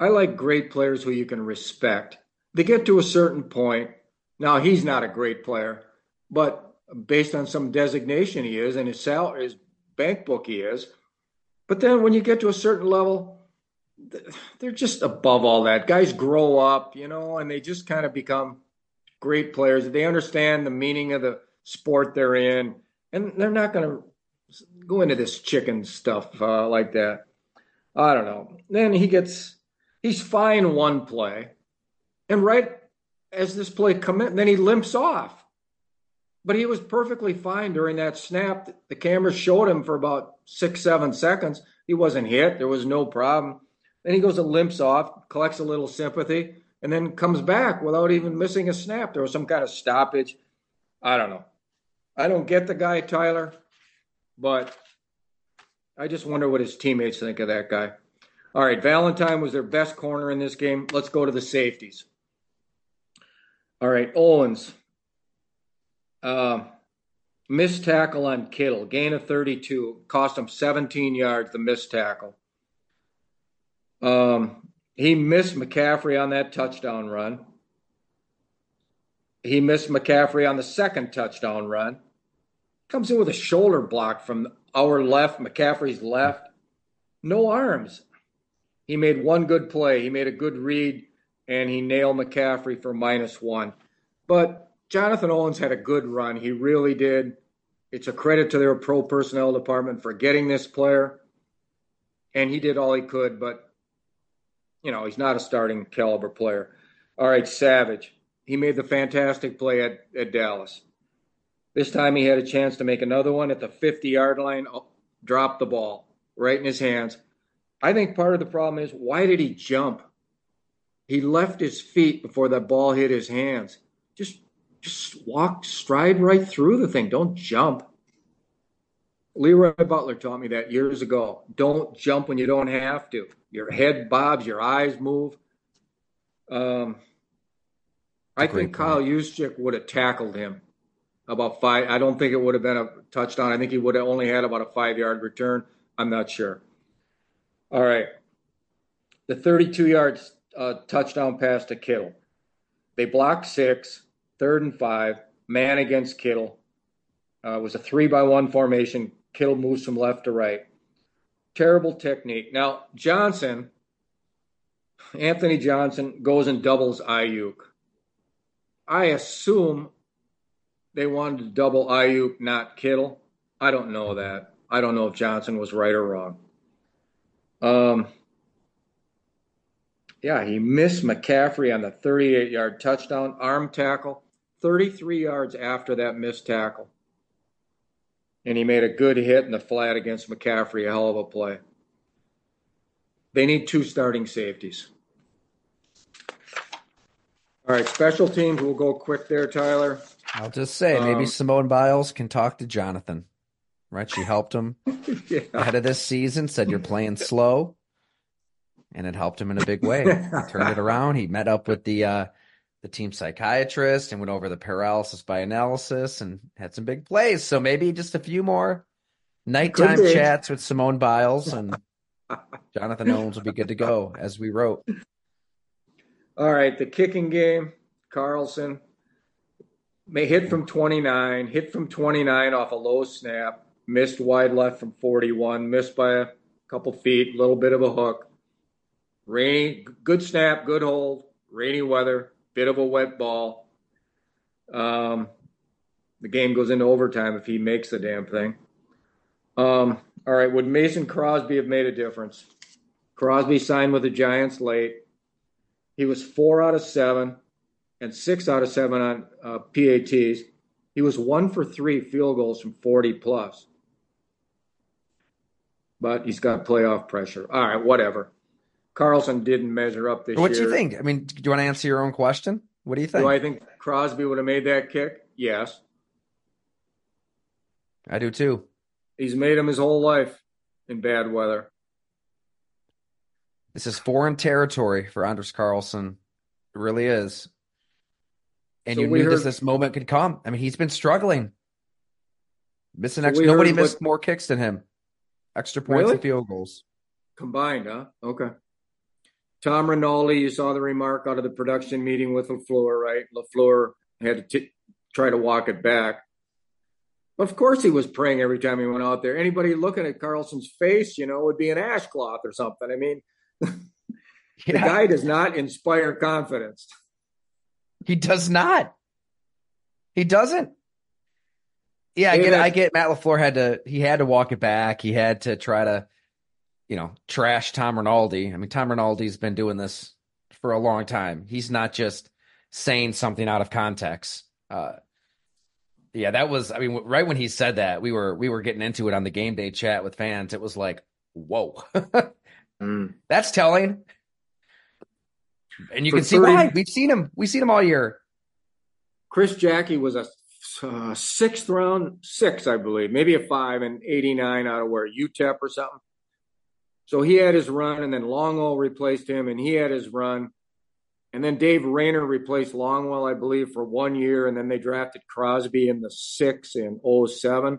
I like great players who you can respect. They get to a certain point. Now he's not a great player, but based on some designation he is and his salary, his bank book he is. But then when you get to a certain level, they're just above all that. Guys grow up, you know, and they just kind of become great players. They understand the meaning of the sport they're in, and they're not going to go into this chicken stuff uh, like that. I don't know. Then he gets he's fine one play, and right as this play commit, then he limps off. But he was perfectly fine during that snap. The camera showed him for about six, seven seconds. He wasn't hit. There was no problem. Then he goes and limps off, collects a little sympathy, and then comes back without even missing a snap. There was some kind of stoppage. I don't know. I don't get the guy, Tyler, but I just wonder what his teammates think of that guy. All right, Valentine was their best corner in this game. Let's go to the safeties. All right, Owens. Uh, missed tackle on Kittle, gain of 32, cost him 17 yards, the missed tackle. Um, he missed McCaffrey on that touchdown run. He missed McCaffrey on the second touchdown run. Comes in with a shoulder block from our left, McCaffrey's left. No arms. He made one good play. He made a good read, and he nailed McCaffrey for minus one. But Jonathan Owens had a good run. He really did. It's a credit to their pro personnel department for getting this player. And he did all he could, but, you know, he's not a starting caliber player. All right, Savage. He made the fantastic play at, at Dallas. This time he had a chance to make another one at the 50 yard line, oh, dropped the ball right in his hands. I think part of the problem is why did he jump? He left his feet before the ball hit his hands. Just just walk, stride right through the thing. Don't jump. Leroy Butler taught me that years ago. Don't jump when you don't have to. Your head bobs, your eyes move. Um, I think point. Kyle Juszczyk would have tackled him about five. I don't think it would have been a touchdown. I think he would have only had about a five yard return. I'm not sure. All right. The 32 yards uh, touchdown pass to Kittle. They blocked six, third and five, man against Kittle. Uh, was a three by one formation. Kittle moves from left to right. Terrible technique. Now, Johnson, Anthony Johnson goes and doubles Aiyuk. I assume they wanted to double Aiyuk, not Kittle. I don't know that. I don't know if Johnson was right or wrong. Um, yeah, he missed McCaffrey on the 38 yard touchdown arm tackle, 33 yards after that missed tackle. And he made a good hit in the flat against McCaffrey, a hell of a play. They need two starting safeties. All right, special teams. We'll go quick there, Tyler. I'll just say maybe um, Simone Biles can talk to Jonathan right? She helped him *laughs* yeah. ahead of this season, said you're playing slow. And it helped him in a big way. he Turned it around. He met up with the uh, the team psychiatrist and went over the paralysis by analysis and had some big plays. So maybe just a few more nighttime chats with Simone Biles and Jonathan Owens will be good to go, as we wrote. All right, the kicking game, Carlson may hit from 29, hit from 29 off a low snap, missed wide left from 41, missed by a couple feet, a little bit of a hook. Rainy, good snap, good hold, rainy weather, bit of a wet ball. Um, the game goes into overtime if he makes the damn thing. Um, all right, would Mason Crosby have made a difference? Crosby signed with the Giants late. He was four out of seven and six out of seven on uh, PATs. He was one for three field goals from 40 plus but he's got playoff pressure. All right, whatever. Carlson didn't measure up this what year. What do you think? I mean, do you want to answer your own question? What do you think? Do I think Crosby would have made that kick? Yes. I do too. He's made him his whole life in bad weather. This is foreign territory for Anders Carlson. It really is. And so you knew heard, this, this moment could come. I mean, he's been struggling. Missing so extra. Nobody missed what, more kicks than him. Extra points really? and field goals. Combined, huh? Okay. Tom Rinaldi, you saw the remark out of the production meeting with LaFleur, right? LaFleur had to t- try to walk it back. Of course, he was praying every time he went out there. Anybody looking at Carlson's face, you know, would be an ash cloth or something. I mean, *laughs* the yeah. guy does not inspire confidence. He does not. He doesn't Yeah, I get. I get Matt LaFleur had to he had to walk it back. He had to try to, you know, trash Tom Rinaldi. I mean, Tom Rinaldi's been doing this for a long time. He's not just saying something out of context. Uh, yeah, that was. I mean, right when he said that, we were we were getting into it on the game day chat with fans. It was like, whoa, *laughs* mm. that's telling. And you for can see 30, why. We've seen him. We've seen him all year. Chris Jacke was a uh, sixth round, six, I believe, maybe a five and 89 out of where UTEP or something. So he had his run, and then Longwell replaced him, and he had his run. And then Dave Rayner replaced Longwell, I believe, for one year, and then they drafted Crosby in the six in 07.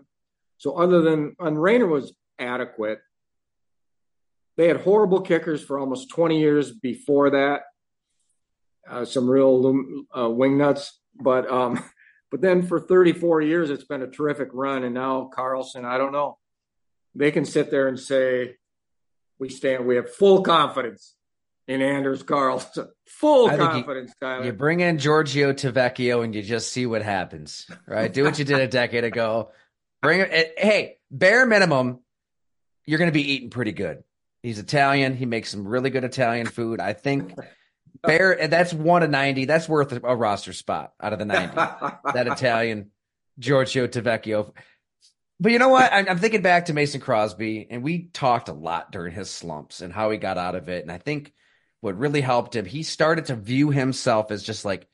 So other than and Rayner was adequate. They had horrible kickers for almost 20 years before that. Uh, some real uh, wing nuts, but um, *laughs* but then for 34 years, it's been a terrific run. And now Carlson, I don't know. They can sit there and say, we stand, we have full confidence in Anders Carlson. Full confidence, you, Tyler. You bring in Giorgio Tavecchio and you just see what happens, right? Do what you did a decade ago. Bring it. Eh, hey, bare minimum, you're going to be eating pretty good. He's Italian. He makes some really good Italian food. I think Bear, that's one of 90. That's worth a roster spot out of the 90. *laughs* that Italian Giorgio Tavecchio. But you know what? I'm, I'm, thinking back to Mason Crosby, and we talked a lot during his slumps and how he got out of it. And I think what really helped him, he started to view himself as just like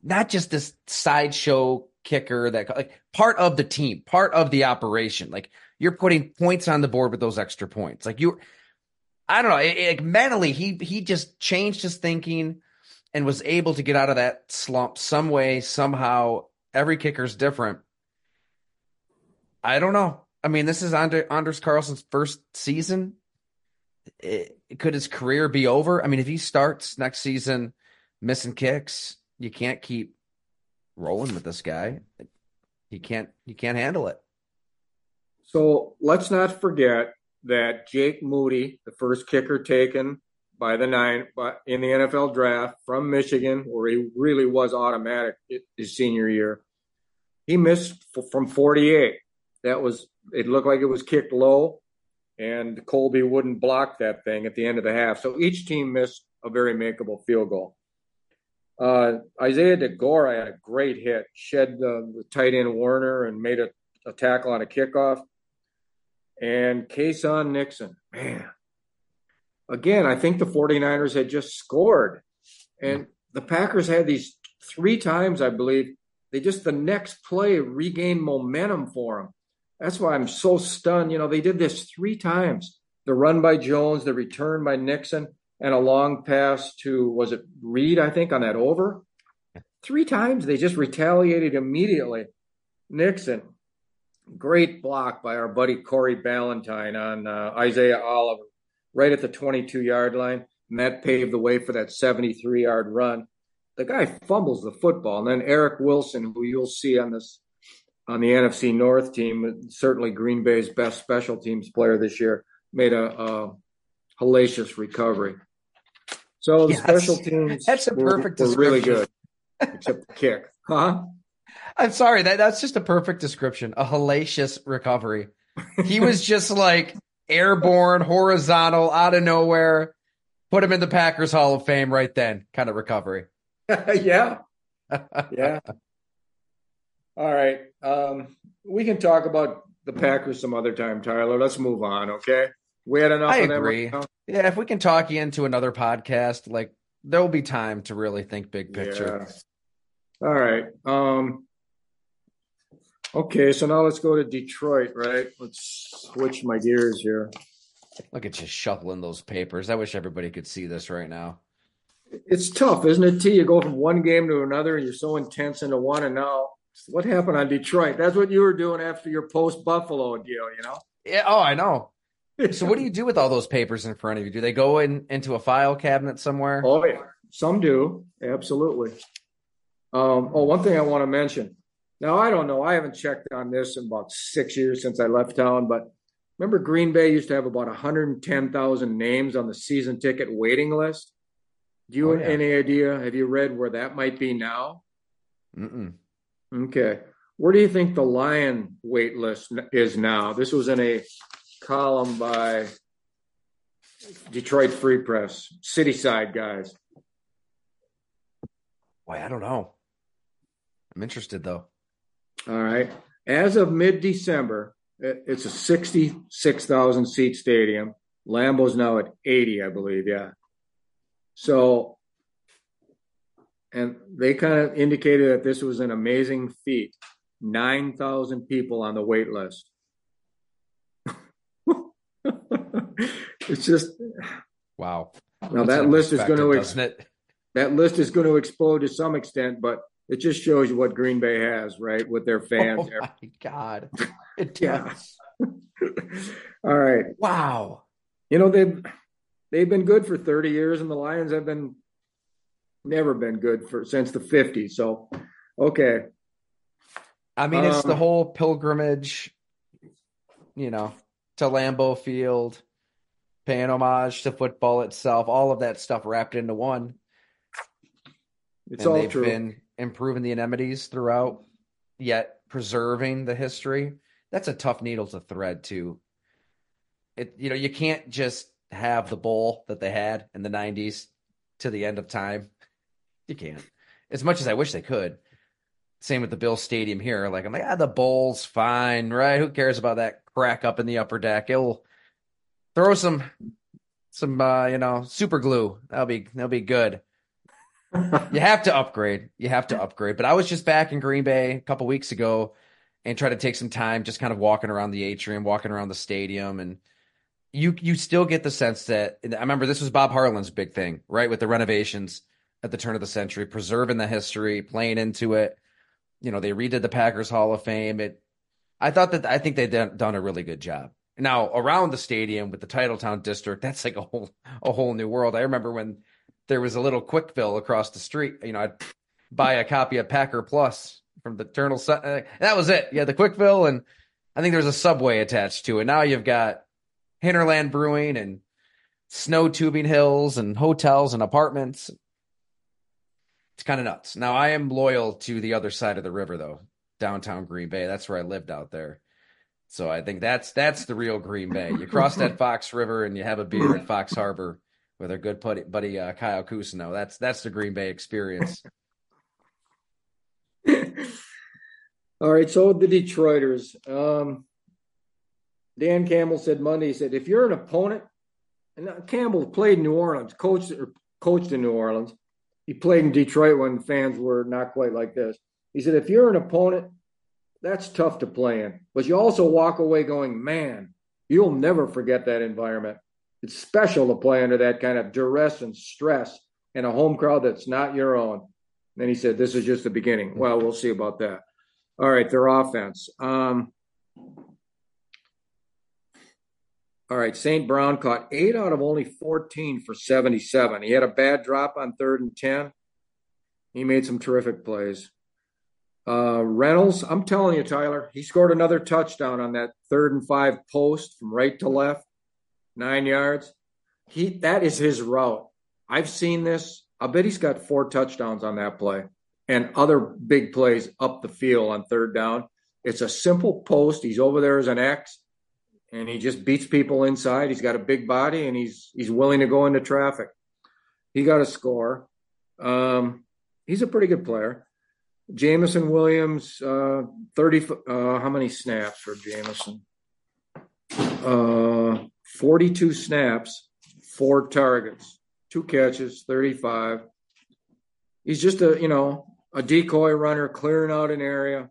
not just this sideshow kicker that like part of the team, part of the operation. Like you're putting points on the board with those extra points. Like you I don't know. It, it, mentally, he he just changed his thinking and was able to get out of that slump some way, somehow. Every kicker's different. I don't know. I mean, this is Andre, Anders Carlson's first season. It, could his career be over? I mean, if he starts next season missing kicks, you can't keep rolling with this guy. He can't. You can't handle it. So let's not forget that Jake Moody, the first kicker taken by the nine in the NFL draft from Michigan, where he really was automatic his senior year, he missed from 48. That was it looked like it was kicked low, and Colby Wooden block that thing at the end of the half. So each team missed a very makeable field goal. Uh, Isaiah DeGora had a great hit, shed the, the tight end Warner and made a, a tackle on a kickoff and Keisean Nixon. Man, again, I think the 49ers had just scored. And the Packers had these three times, I believe. They just, the next play, regained momentum for them. That's why I'm so stunned. You know, they did this three times the run by Jones, the return by Nixon, and a long pass to, was it Reed, I think, on that over? Three times they just retaliated immediately. Nixon, Great block by our buddy Corey Ballentine on uh, Isaiah Oliver, right at the 22 yard line. And that paved the way for that 73 yard run. The guy fumbles the football. And then Eric Wilson, who you'll see on this on the NFC North team, certainly Green Bay's best special teams player this year, made a, a hellacious recovery. So the special teams that's a perfect were, were really good, except the kick, huh? I'm sorry. That that's just a perfect description. A hellacious recovery. He was just like airborne, horizontal, out of nowhere. Put him in the Packers Hall of Fame right then. Kind of recovery. *laughs* yeah. *laughs* Yeah. All right. Um, we can talk about the Packers some other time, Tyler. Let's move on, okay? We had enough. I agree. Yeah, if we can talk you into another podcast, like there will be time to really think big picture. Yeah. All right. Um, Okay, so now let's go to Detroit, right? Let's switch my gears here. Look at you shuffling those papers. I wish everybody could see this right now. It's tough, isn't it, T? You go from one game to another and you're so intense into one, and now what happened on Detroit? That's what you were doing after your post Buffalo deal, you know? Yeah, oh, I know. *laughs* so what do you do with all those papers in front of you? Do they go in into a file cabinet somewhere? Oh yeah. Some do. Absolutely. Um, oh, one thing I want to mention. Now, I don't know. I haven't checked on this in about six years since I left town, but remember Green Bay used to have about 110,000 names on the season ticket waiting list? Do you oh, yeah. have any idea? Have you read where that might be now? Mm-mm. Okay. where do you think the Lion wait list is now? This was in a column by Detroit Free Press, City Side guys. Boy, I don't know. I'm interested though. All right. As of mid December, it's a 66,000 seat stadium. Lambeau's now at 80, I believe. Yeah. So, and they kind of indicated that this was an amazing feat. 9,000 people on the wait list. *laughs* it's just wow. Now That's that list is going to ex- that list is going to explode to some extent, but it just shows you what Green Bay has, right, with their fans. Oh my god, *laughs* it yeah. *laughs* All right. Wow. You know they've they've been good for thirty years, and the Lions have been never been good for since the '50s. So, okay. I mean, it's um, the whole pilgrimage, you know, to Lambeau Field, paying homage to football itself, all of that stuff wrapped into one. It's and all they've true. been improving the amenities throughout, yet preserving the history. That's a tough needle to thread too. It you know, you can't just have the bowl that they had in the nineties to the end of time. You can't. As much as I wish they could. Same with the Bill Stadium here. Like I'm like, ah, the bowl's fine, right? Who cares about that crack up in the upper deck? It'll throw some some uh, you know, super glue. That'll be that'll be good you have to upgrade. You have to upgrade. But I was just back in Green Bay a couple weeks ago and try to take some time just kind of walking around the atrium, walking around the stadium and you you still get the sense that I remember this was Bob Harlan's big thing, right? With the renovations at the turn of the century, preserving the history, playing into it. You know, they redid the Packers Hall of Fame. It I thought that I think they'd done a really good job. Now around the stadium with the Titletown district, that's like a whole a whole new world. I remember when there was a little Quickville across the street. You know, I'd buy a copy of Packer Plus from the Eternal Sun. Uh, that was it. Yeah, the Quickville, and I think there's a subway attached to it. Now you've got Hinterland Brewing and snow tubing hills and hotels and apartments. It's kind of nuts. Now I am loyal to the other side of the river though, downtown Green Bay. That's where I lived out there. So I think that's that's the real Green Bay. You cross that *laughs* Fox River and you have a beer at Fox Harbor with our good buddy, buddy uh, Kyle Cousineau. That's that's the Green Bay experience. *laughs* All right, so the Detroiters. Um, Dan Campbell said Monday. He said, if you're an opponent, and Campbell played in New Orleans, coached or coached in New Orleans. He played in Detroit when fans were not quite like this. He said, if you're an opponent, that's tough to play in. But you also walk away going, man, you'll never forget that environment it's special to play under that kind of duress and stress in a home crowd that's not your own. And then he said, This is just the beginning. Well, we'll see about that. All right, their offense. Um, all right, St. Brown caught eight out of only 14 for 77. He had a bad drop on third and 10. He made some terrific plays. Uh, Reynolds, I'm telling you, Tyler, he scored another touchdown on that third and five post from right to left nine yards. He that is his route. I've seen this. I bet he's got four touchdowns on that play and other big plays up the field on third down. It's a simple post. He's over there as an X and he just beats people inside. He's got a big body and he's he's willing to go into traffic. He got a score. Um, he's a pretty good player. Jameson Williams, uh, 30, uh, how many snaps for Jameson? Uh, 42 snaps, four targets, two catches, 35. He's just a, you know, a decoy runner clearing out an area.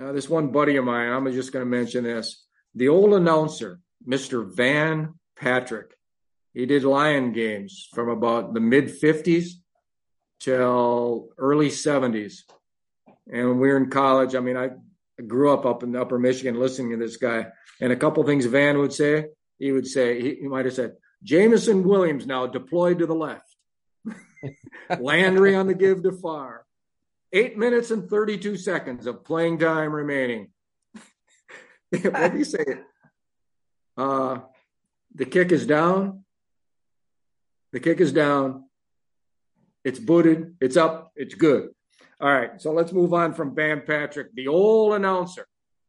Now, this one buddy of mine, I'm just going to mention this. The old announcer, Mr. Van Patrick, he did Lion games from about the mid 50s till early 70s. And when we were in college, I mean, I grew up up in upper Michigan listening to this guy. And a couple things Van would say, he would say, he, he might have said, Jameson Williams now deployed to the left. *laughs* Landry on the give to far. Eight minutes and 32 seconds of playing time remaining. *laughs* what do you say? Uh, the kick is down. The kick is down. It's booted. It's up. It's good. All right, so let's move on from Van Patrick, the old announcer.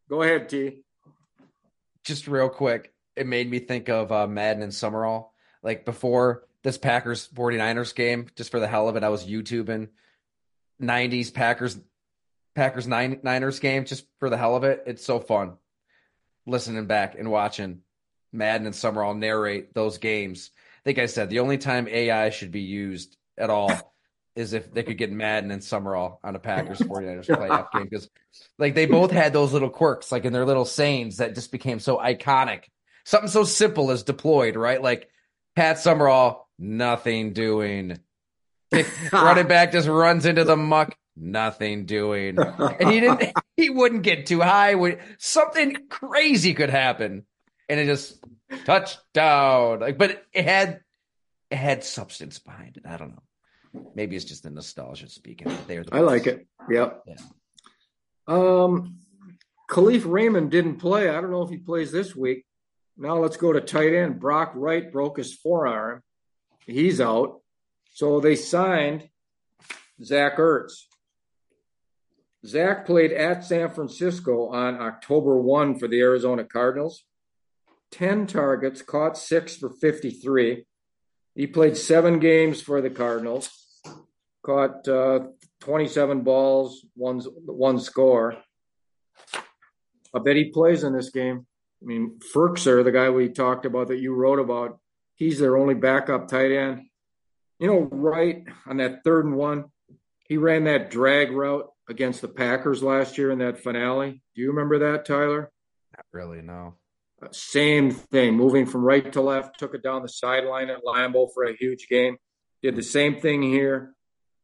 Go ahead, T. Just real quick, it made me think of uh, Madden and Summerall. Like before this Packers 49ers game, just for the hell of it, I was YouTubing 90s Packers Packers nine, Niners game just for the hell of it. It's so fun listening back and watching Madden and Summerall narrate those games. I think I said the only time AI should be used at all *laughs* is if they could get Madden and Summerall on a Packers *laughs* 49ers playoff game because like they both had those little quirks like in their little sayings that just became so iconic. Something so simple as deployed, right? Like Pat Summerall, nothing doing. *laughs* running back just runs into the muck, nothing doing. *laughs* And he didn't he wouldn't get too high. Something crazy could happen. And it just touchdown. Like but it had it had substance behind it. I don't know. Maybe it's just the nostalgia speaking. The I like it. Yep. Yeah. Um, Kalif Raymond didn't play. I don't know if he plays this week. Now let's go to tight end. Brock Wright broke his forearm. He's out. So they signed Zach Ertz. Zach played at San Francisco on October 1 for the Arizona Cardinals. 10 targets, caught six for 53. He played seven games for the Cardinals caught uh, 27 balls, one, one score. I bet he plays in this game. I mean, Firkser, the guy we talked about that you wrote about, he's their only backup tight end. You know, right on that third and one, he ran that drag route against the Packers last year in that finale. Do you remember that, Tyler? Not really, no. Uh, same thing, moving from right to left, took it down the sideline at Lambeau for a huge game. Did the same thing here.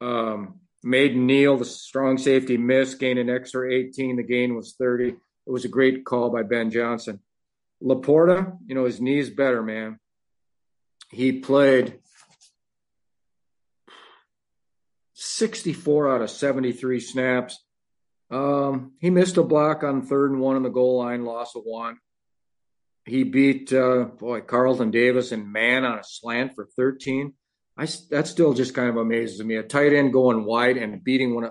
Um, made Neal, the strong safety, miss, gained an extra 18. The gain was 30. It was a great call by Ben Johnson. Laporta, you know, his knee's better, man. He played 64 out of 73 snaps. Um, he missed a block on third and one on the goal line, loss of one. He beat, uh, boy, Carlton Davis and man on a slant for 13. I that still just kind of amazes me. A tight end going wide and beating one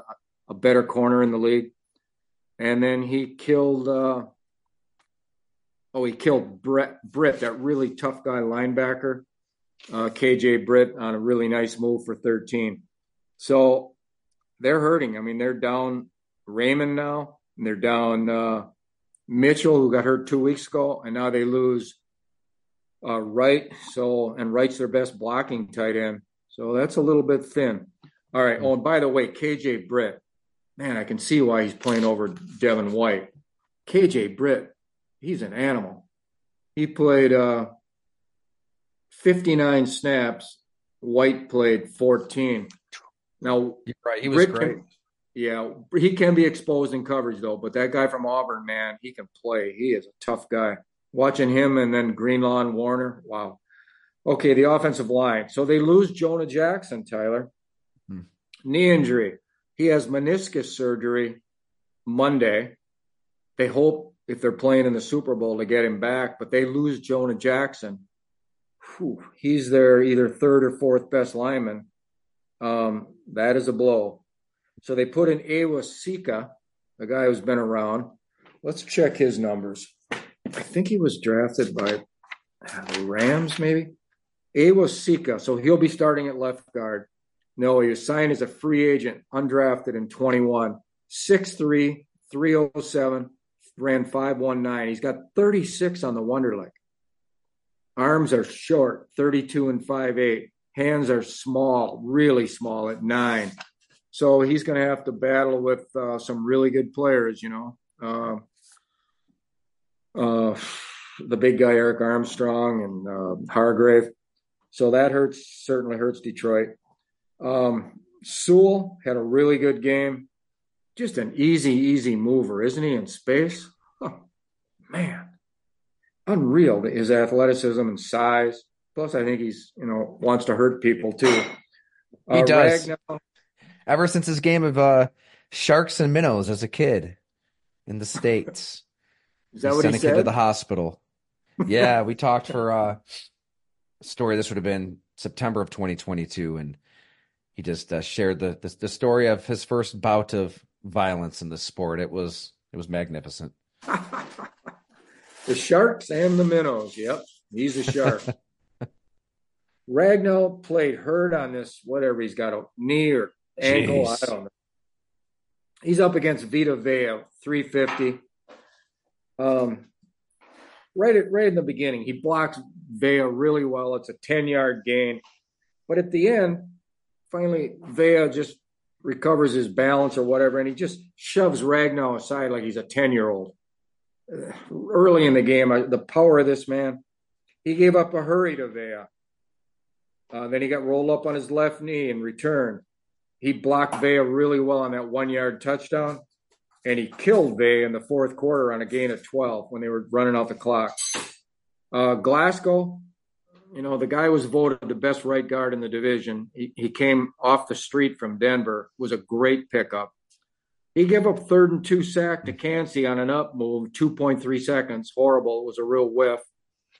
a better corner in the league, and then he killed. Uh, oh, he killed Brett Britt, that really tough guy linebacker, uh, KJ Britt, on a really nice move for 13. So they're hurting. I mean, they're down Raymond now, and they're down uh, Mitchell, who got hurt two weeks ago, and now they lose uh, Wright. So and Wright's their best blocking tight end. So that's a little bit thin. All right. Oh, and by the way, KJ Britt, man, I can see why he's playing over Devin White. KJ Britt, he's an animal. He played uh, 59 snaps. White played 14. Now, You're right, he was Britt great. Can, yeah, he can be exposed in coverage though. But that guy from Auburn, man, he can play. He is a tough guy watching him and then Greenlaw and Warner. Wow. Okay, the offensive line. So they lose Jonah Jackson, Tyler. Hmm. Knee injury. He has meniscus surgery Monday. They hope if they're playing in the Super Bowl to get him back, but they lose Jonah Jackson. Whew, he's their either third or fourth best lineman. Um, that is a blow. So they put in Awosika, a guy who's been around. Let's check his numbers. I think he was drafted by the Rams, maybe. Awosika. So he'll be starting at left guard. No, he was signed as a free agent, undrafted in 21. 6'3, 307, ran 519. He's got 36 on the Wonderlic. Arms are short, 32 and 5'8. Hands are small, really small at nine. So he's going to have to battle with uh, some really good players, you know. Uh, uh, the big guy Arik Armstead and uh, Hargrave. So that hurts certainly hurts Detroit. Um, Sewell had a really good game. Just an easy, easy mover, isn't he? In space, man, unreal his athleticism and size. Plus, I think he's you know wants to hurt people too. He uh, does. Ragnow, Ever since his game of uh, sharks and minnows as a kid in the states. *laughs* Is that he what he said? Sending him to the hospital. Yeah, we talked for uh, story. This would have been September of 2022, and he just uh, shared the, the the story of his first bout of violence in the sport. It was it was magnificent. *laughs* the sharks and the minnows. Yep, he's a shark. *laughs* Ragnow played hurt on this, whatever he's got a knee or ankle. Jeez. I don't know. He's up against Vita Vea, 350. Um, right at right in the beginning, he blocks Vea really well. It's a 10 yard gain. But at the end, finally, Vea just recovers his balance or whatever, and he just shoves Ragnow aside like he's a 10 year old. Early in the game, the power of this man, he gave up a hurry to Vea. Uh, then he got rolled up on his left knee in return. He blocked Vea really well on that one yard touchdown, and he killed Vea in the fourth quarter on a gain of 12 when they were running out the clock. Uh, Glasgow, you know, the guy was voted the best right guard in the division. He, he came off the street from Denver, was a great pickup. He gave up third and two sack to Kancey on an up move, 2.3 seconds. Horrible. It was a real whiff.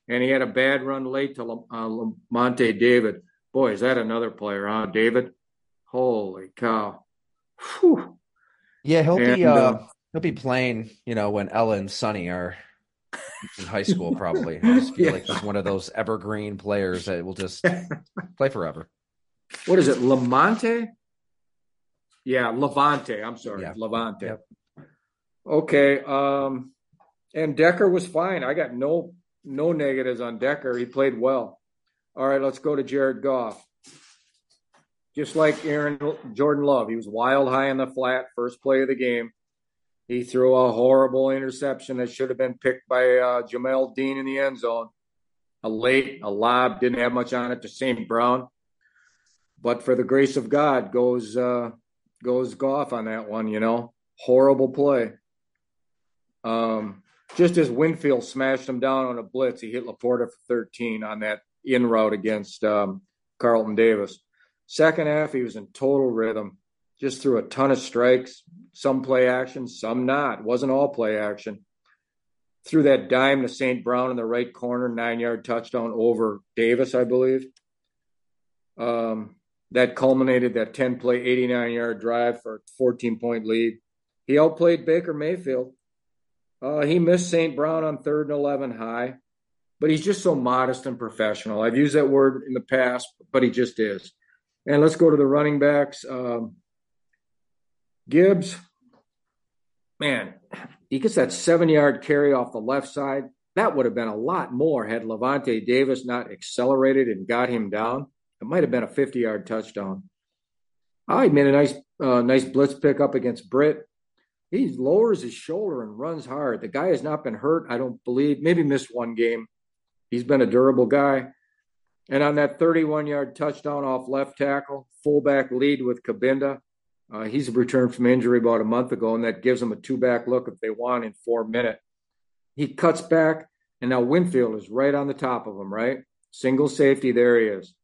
And he had a bad run late to uh, Lavonte David. Boy, is that another player, huh, David? Holy cow. Whew. Yeah, he'll and, be uh, uh, he'll be playing, you know, when Ella and Sonny are in high *laughs* school, probably. I just feel yeah. like he's one of those evergreen players that will just *laughs* play forever. What is it, Lamonte? Yeah, Levante. I'm sorry, yeah. Levante. Yep. Okay. Um, and Decker was fine. I got no no negatives on Decker. He played well. All right, let's go to Jared Goff. Just like Aaron Jordan Love, he was wild high in the flat, first play of the game. He threw a horrible interception that should have been picked by uh, Jamel Dean in the end zone. A late, a lob, didn't have much on it to St. Brown. But for the grace of God, goes uh, goes Goff on that one, you know. Horrible play. Um, just as Winfield smashed him down on a blitz, he hit LaPorta for 13 on that in route against um, Carlton Davis. Second half, he was in total rhythm just threw a ton of strikes, some play action, some not. It wasn't all play action. Threw that dime to St. Brown in the right corner, nine yard touchdown over Davis, I believe. Um, that culminated that 10 play, 89 yard drive for a 14 point lead. He outplayed Baker Mayfield. Uh, he missed St. Brown on third and 11 high, but he's just so modest and professional. I've used that word in the past, but he just is. And let's go to the running backs. Um, Gibbs, man, he gets that seven yard carry off the left side. That would have been a lot more had Levante Davis not accelerated and got him down. It might have been a 50 yard touchdown. I oh, made a nice, uh, nice blitz pickup against Britt. He lowers his shoulder and runs hard. The guy has not been hurt, I don't believe. Maybe missed one game. He's been a durable guy. And on that 31 yard touchdown off left tackle, fullback lead with Cabinda. Uh, he's returned from injury about a month ago, and that gives him a two back look if they want in four minutes. He cuts back, and now Winfield is right on the top of him, right? Single safety, there he is.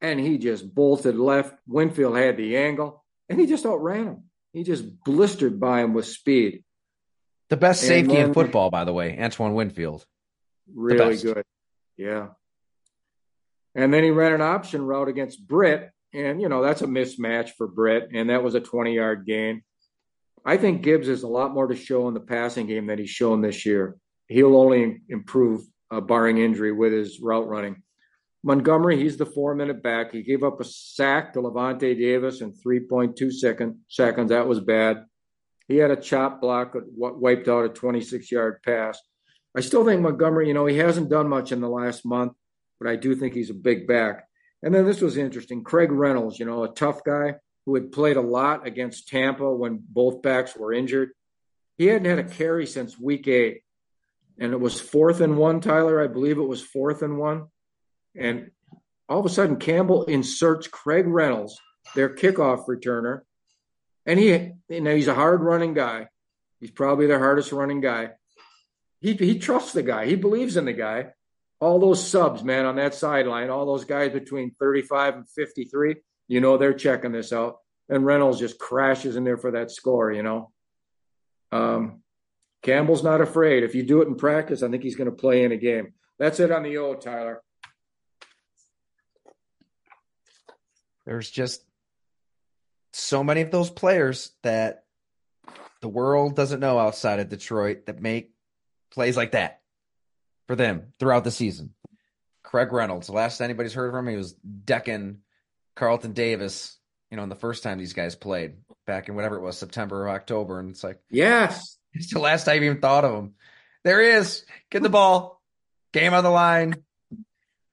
And he just bolted left. Winfield had the angle, and he just outran him. He just blistered by him with speed. The best safety then, in football, by the way, Antoine Winfield. Really good. Yeah. And then he ran an option route against Britt, and, you know, that's a mismatch for Britt, and that was a 20 yard gain. I think Gibbs has a lot more to show in the passing game than he's shown this year. He'll only improve, uh, barring injury, with his route running. Montgomery, he's the four minute back. He gave up a sack to Lavonte Davis in 3.2 second, seconds. That was bad. He had a chop block that wiped out a 26 yard pass. I still think Montgomery, you know, he hasn't done much in the last month, but I do think he's a big back. And then this was interesting. Craig Reynolds, you know, a tough guy who had played a lot against Tampa when both backs were injured. He hadn't had a carry since week eight. And it was fourth and one, Tyler. I believe it was fourth and one. And all of a sudden, Campbell inserts Craig Reynolds, their kickoff returner. And he, you know, he's a hard running guy. He's probably the hardest running guy. He, he trusts the guy. He believes in the guy all those subs, man, on that sideline, all those guys between 35 and 53, you know, they're checking this out. And Reynolds just crashes in there for that score, you know. Um, Campbell's not afraid. If you do it in practice, I think he's going to play in a game. That's it on the O, Tyler. There's just so many of those players that the world doesn't know outside of Detroit that make plays like that for them throughout the season. Craig Reynolds, the last anybody's heard from him, he was decking Carlton Davis, you know, in the first time these guys played back in whatever it was, September or October. And it's like, yes, *laughs* it's the last time I even thought of him. There he is. Get the ball. Game on the line.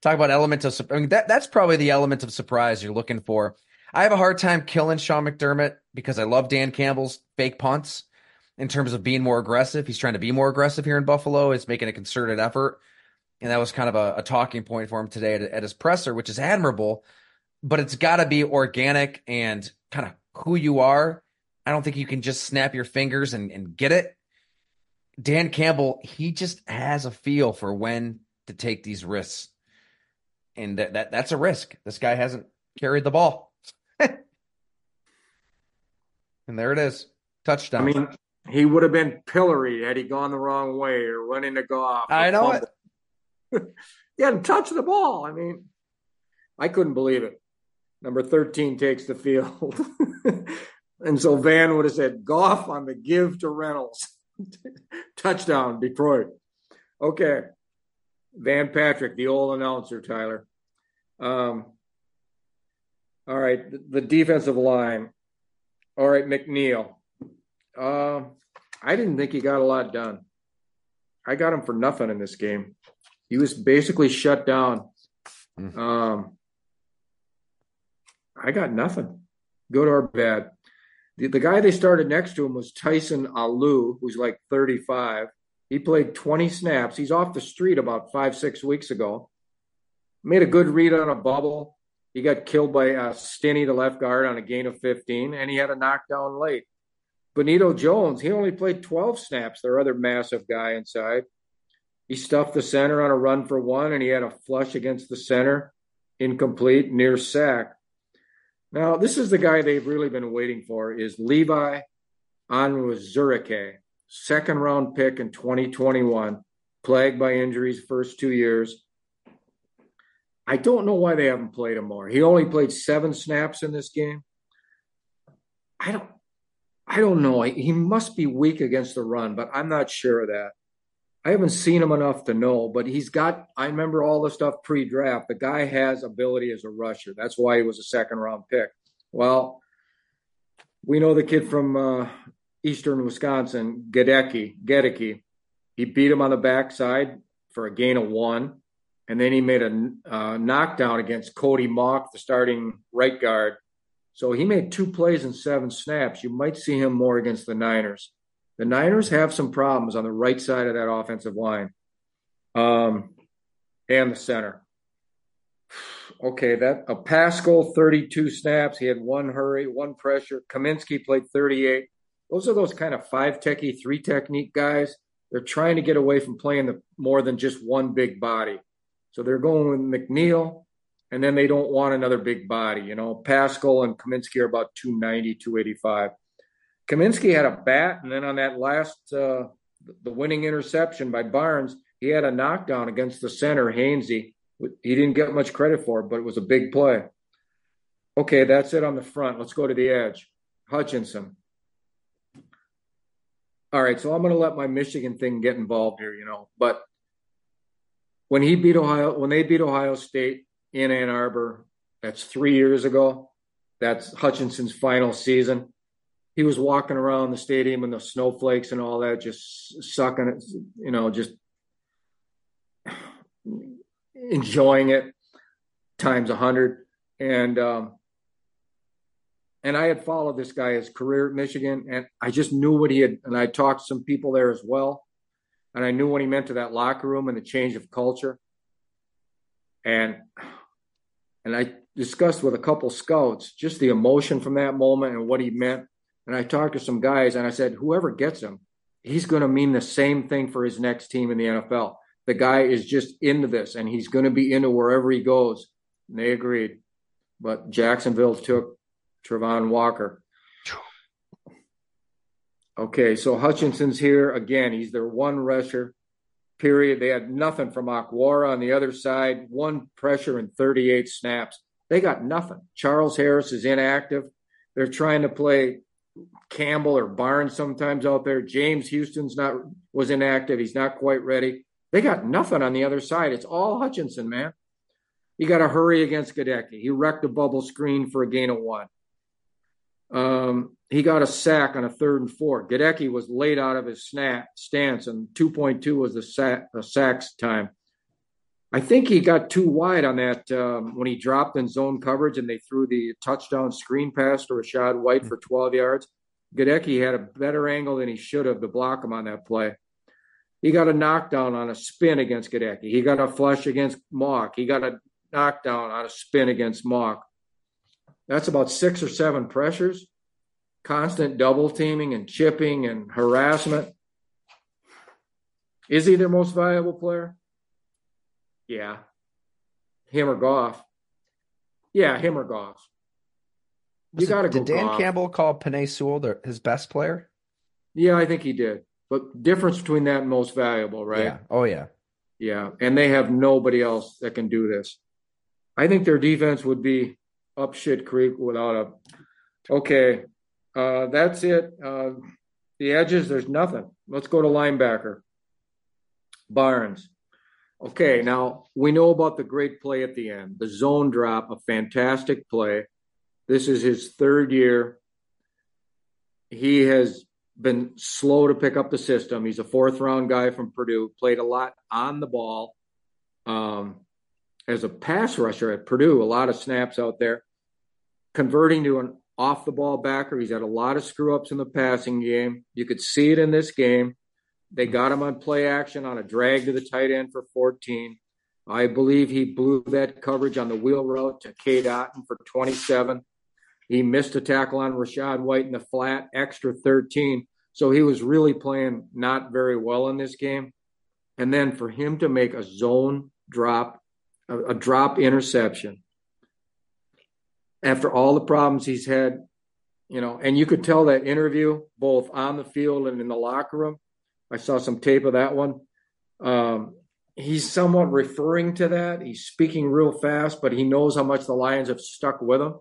Talk about element of I mean, that that's probably the element of surprise you're looking for. I have a hard time killing Sean McDermott because I love Dan Campbell's fake punts in terms of being more aggressive. He's trying to be more aggressive here in Buffalo. He's making a concerted effort. And that was kind of a, a talking point for him today at, at his presser, which is admirable. But it's got to be organic and kind of who you are. I don't think you can just snap your fingers and, and get it. Dan Campbell, he just has a feel for when to take these risks. And that, that that's a risk. This guy hasn't carried the ball. *laughs* and there it is. Touchdown. I mean, he would have been pilloried had he gone the wrong way or run into Goff. I know it. *laughs* he hadn't touched the ball. I mean, I couldn't believe it. Number 13 takes the field. *laughs* and so Van would have said, Goff on the give to Reynolds. Touchdown, Detroit. Okay. Van Patrick, the old announcer, Tyler. Um, all right, the, the defensive line. All right, McNeil. Uh, I didn't think he got a lot done. I got him for nothing in this game. He was basically shut down. Mm. Um, I got nothing, good or bad. The, the guy they started next to him was Tyson Alu, who's like 35. He played 20 snaps. He's off the street about five, six weeks ago. Made a good read on a bubble. He got killed by uh, Stinnie, the left guard, on a gain of 15, and he had a knockdown late. Benito Jones, he only played 12 snaps, their other massive guy inside. He stuffed the center on a run for one, and he had a flush against the center, incomplete, near sack. Now, this is the guy they've really been waiting for is Levi Onwuzurike, second round pick in 2021, plagued by injuries first two years. I don't know why they haven't played him more. He only played seven snaps in this game. I don't I don't know. He must be weak against the run, but I'm not sure of that. I haven't seen him enough to know, but he's got, I remember all the stuff pre draft. The guy has ability as a rusher. That's why he was a second round pick. Well, we know the kid from uh, Eastern Wisconsin, Goedeke, Goedeke. He beat him on the backside for a gain of one. And then he made a uh, knockdown against Cody Mauch, the starting right guard. So he made two plays in seven snaps. You might see him more against the Niners. The Niners have some problems on the right side of that offensive line um, and the center. Okay, that a Paschal 32 snaps. He had one hurry, one pressure. Cominsky played 38. Those are those kind of five techie, three technique guys. They're trying to get away from playing the more than just one big body. So they're going with McNeil, and then they don't want another big body. You know, Paschal and Cominsky are about 290, 285. Cominsky had a bat, and then on that last, uh, the winning interception by Barnes, he had a knockdown against the center, Hainsey. He didn't get much credit for it, but it was a big play. Okay, that's it on the front. Let's go to the edge. Hutchinson. All right, so I'm going to let my Michigan thing get involved here, you know. But when he beat Ohio, when they beat Ohio State in Ann Arbor, that's three years ago. That's Hutchinson's final season he was walking around the stadium and the snowflakes and all that, just sucking it, you know, just enjoying it times a hundred. And um, and I had followed this guy his career at Michigan, and I just knew what he had. And I talked to some people there as well, and I knew what he meant to that locker room and the change of culture. And and I discussed with a couple scouts just the emotion from that moment and what he meant and I talked to some guys and I said, whoever gets him, he's going to mean the same thing for his next team in the NFL. The guy is just into this and he's going to be into wherever he goes. And they agreed. But Jacksonville took Travon Walker. Okay, so Hutchinson's here again. He's their one rusher, period. They had nothing from Okwara on the other side, one pressure and 38 snaps. They got nothing. Charles Harris is inactive they're trying to play Campbell or Barnes sometimes out there. James Houston's not was inactive. He's not quite ready. They got nothing on the other side. It's all Hutchinson, man. You got to hurry against Goedeke. He wrecked a bubble screen for a gain of one. Um, he got a sack on a third and four. Goedeke was laid out of his snap stance, and 2.2 was the sack, the sacks time. I think he got too wide on that um, when he dropped in zone coverage and they threw the touchdown screen pass to Rachaad White for 12 yards. Goedeke had a better angle than he should have to block him on that play. He got a knockdown on a spin against Goedeke. He got a flush against Mauch. He got a knockdown on a spin against Mauch. That's about six or seven pressures, constant double teaming and chipping and harassment. Is he their most valuable player? Yeah. Him or Goff? Yeah, him or Goff. You got to go. Did Dan Goff. Campbell call Penei Sewell their, his best player? Yeah, I think he did. But difference between that and most valuable, right? Yeah. Oh yeah. Yeah, and they have nobody else that can do this. I think their defense would be up shit creek without a. Okay, uh, that's it. Uh, the edges, there's nothing. Let's go to linebacker. Barnes. Okay, now we know about the great play at the end, the zone drop, a fantastic play. This is his third year. He has been slow to pick up the system. He's a fourth round guy from Purdue, played a lot on the ball um, as a pass rusher at Purdue, a lot of snaps out there. Converting to an off the ball backer. He's had a lot of screw ups in the passing game. You could see it in this game. They mm-hmm. got him on play action on a drag to the tight end for 14. I believe he blew that coverage on the wheel route to Cade Otton for 27. He missed a tackle on Rachaad White in the flat, extra 13. So he was really playing not very well in this game. And then for him to make a zone drop, a, a drop interception, after all the problems he's had, you know, and you could tell that interview both on the field and in the locker room. I saw some tape of that one. Um, he's somewhat referring to that. He's speaking real fast, but he knows how much the Lions have stuck with him.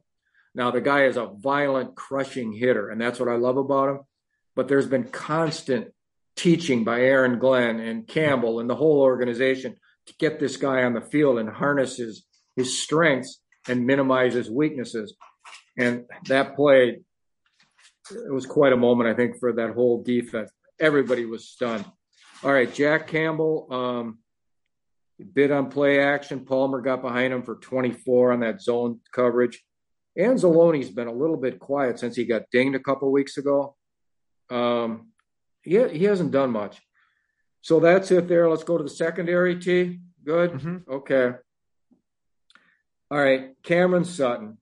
Now, the guy is a violent, crushing hitter, and that's what I love about him. But there's been constant teaching by Aaron Glenn and Campbell and the whole organization to get this guy on the field and harness his, his strengths and minimize his weaknesses. And that play, it was quite a moment, I think, for that whole defense. Everybody was stunned. All right, Jack Campbell um, bid on play action. Palmer got behind him for 24 on that zone coverage. Anzalone's been a little bit quiet since he got dinged a couple weeks ago. Um, he, he hasn't done much. So that's it there. Let's go to the secondary, T. Good. Mm-hmm. Okay. All right. Cameron Sutton.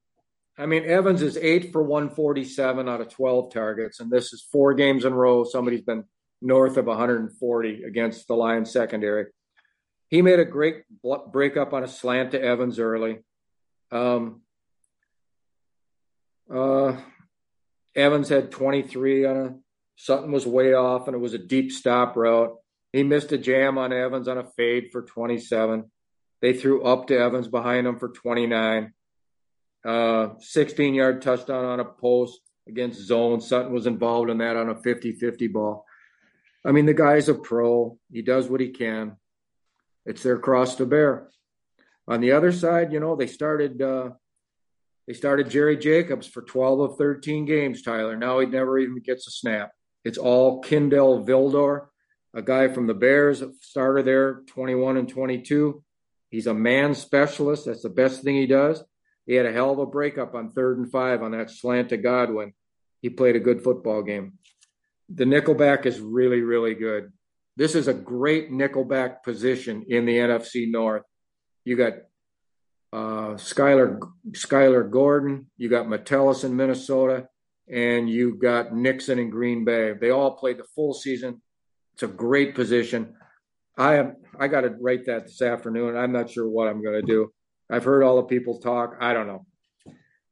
I mean, Evans is eight for 147 out of 12 targets, and this is four games in a row. Somebody's been north of 140 against the Lions secondary. He made a great break up on a slant to Evans early. Um, uh, Evans had 23 on a Sutton was way off, and it was a deep stop route. He missed a jam on Evans on a fade for 27. They threw up to Evans behind him for 29. Uh, 16 yard touchdown on a post against zone. Sutton was involved in that on a 50 50 ball. I mean, the guy's a pro. He does what he can. It's their cross to bear. On the other side, you know, they started uh, they started Jerry Jacobs for 12 of 13 games, Tyler. Now he never even gets a snap. It's all Kindell Vildor, a guy from the Bears, starter there, 21 and 22. He's a man specialist. That's the best thing he does. He had a hell of a breakup on third and five on that slant to Godwin. He played a good football game. The nickelback is really, really good. This is a great nickelback position in the NFC North. You got uh, Skyler Skyler Gordon, you got Metellus in Minnesota, and you got Nixon in Green Bay. They all played the full season. It's a great position. I am I got to write that this afternoon. I'm not sure what I'm going to do. I've heard all the people talk. I don't know.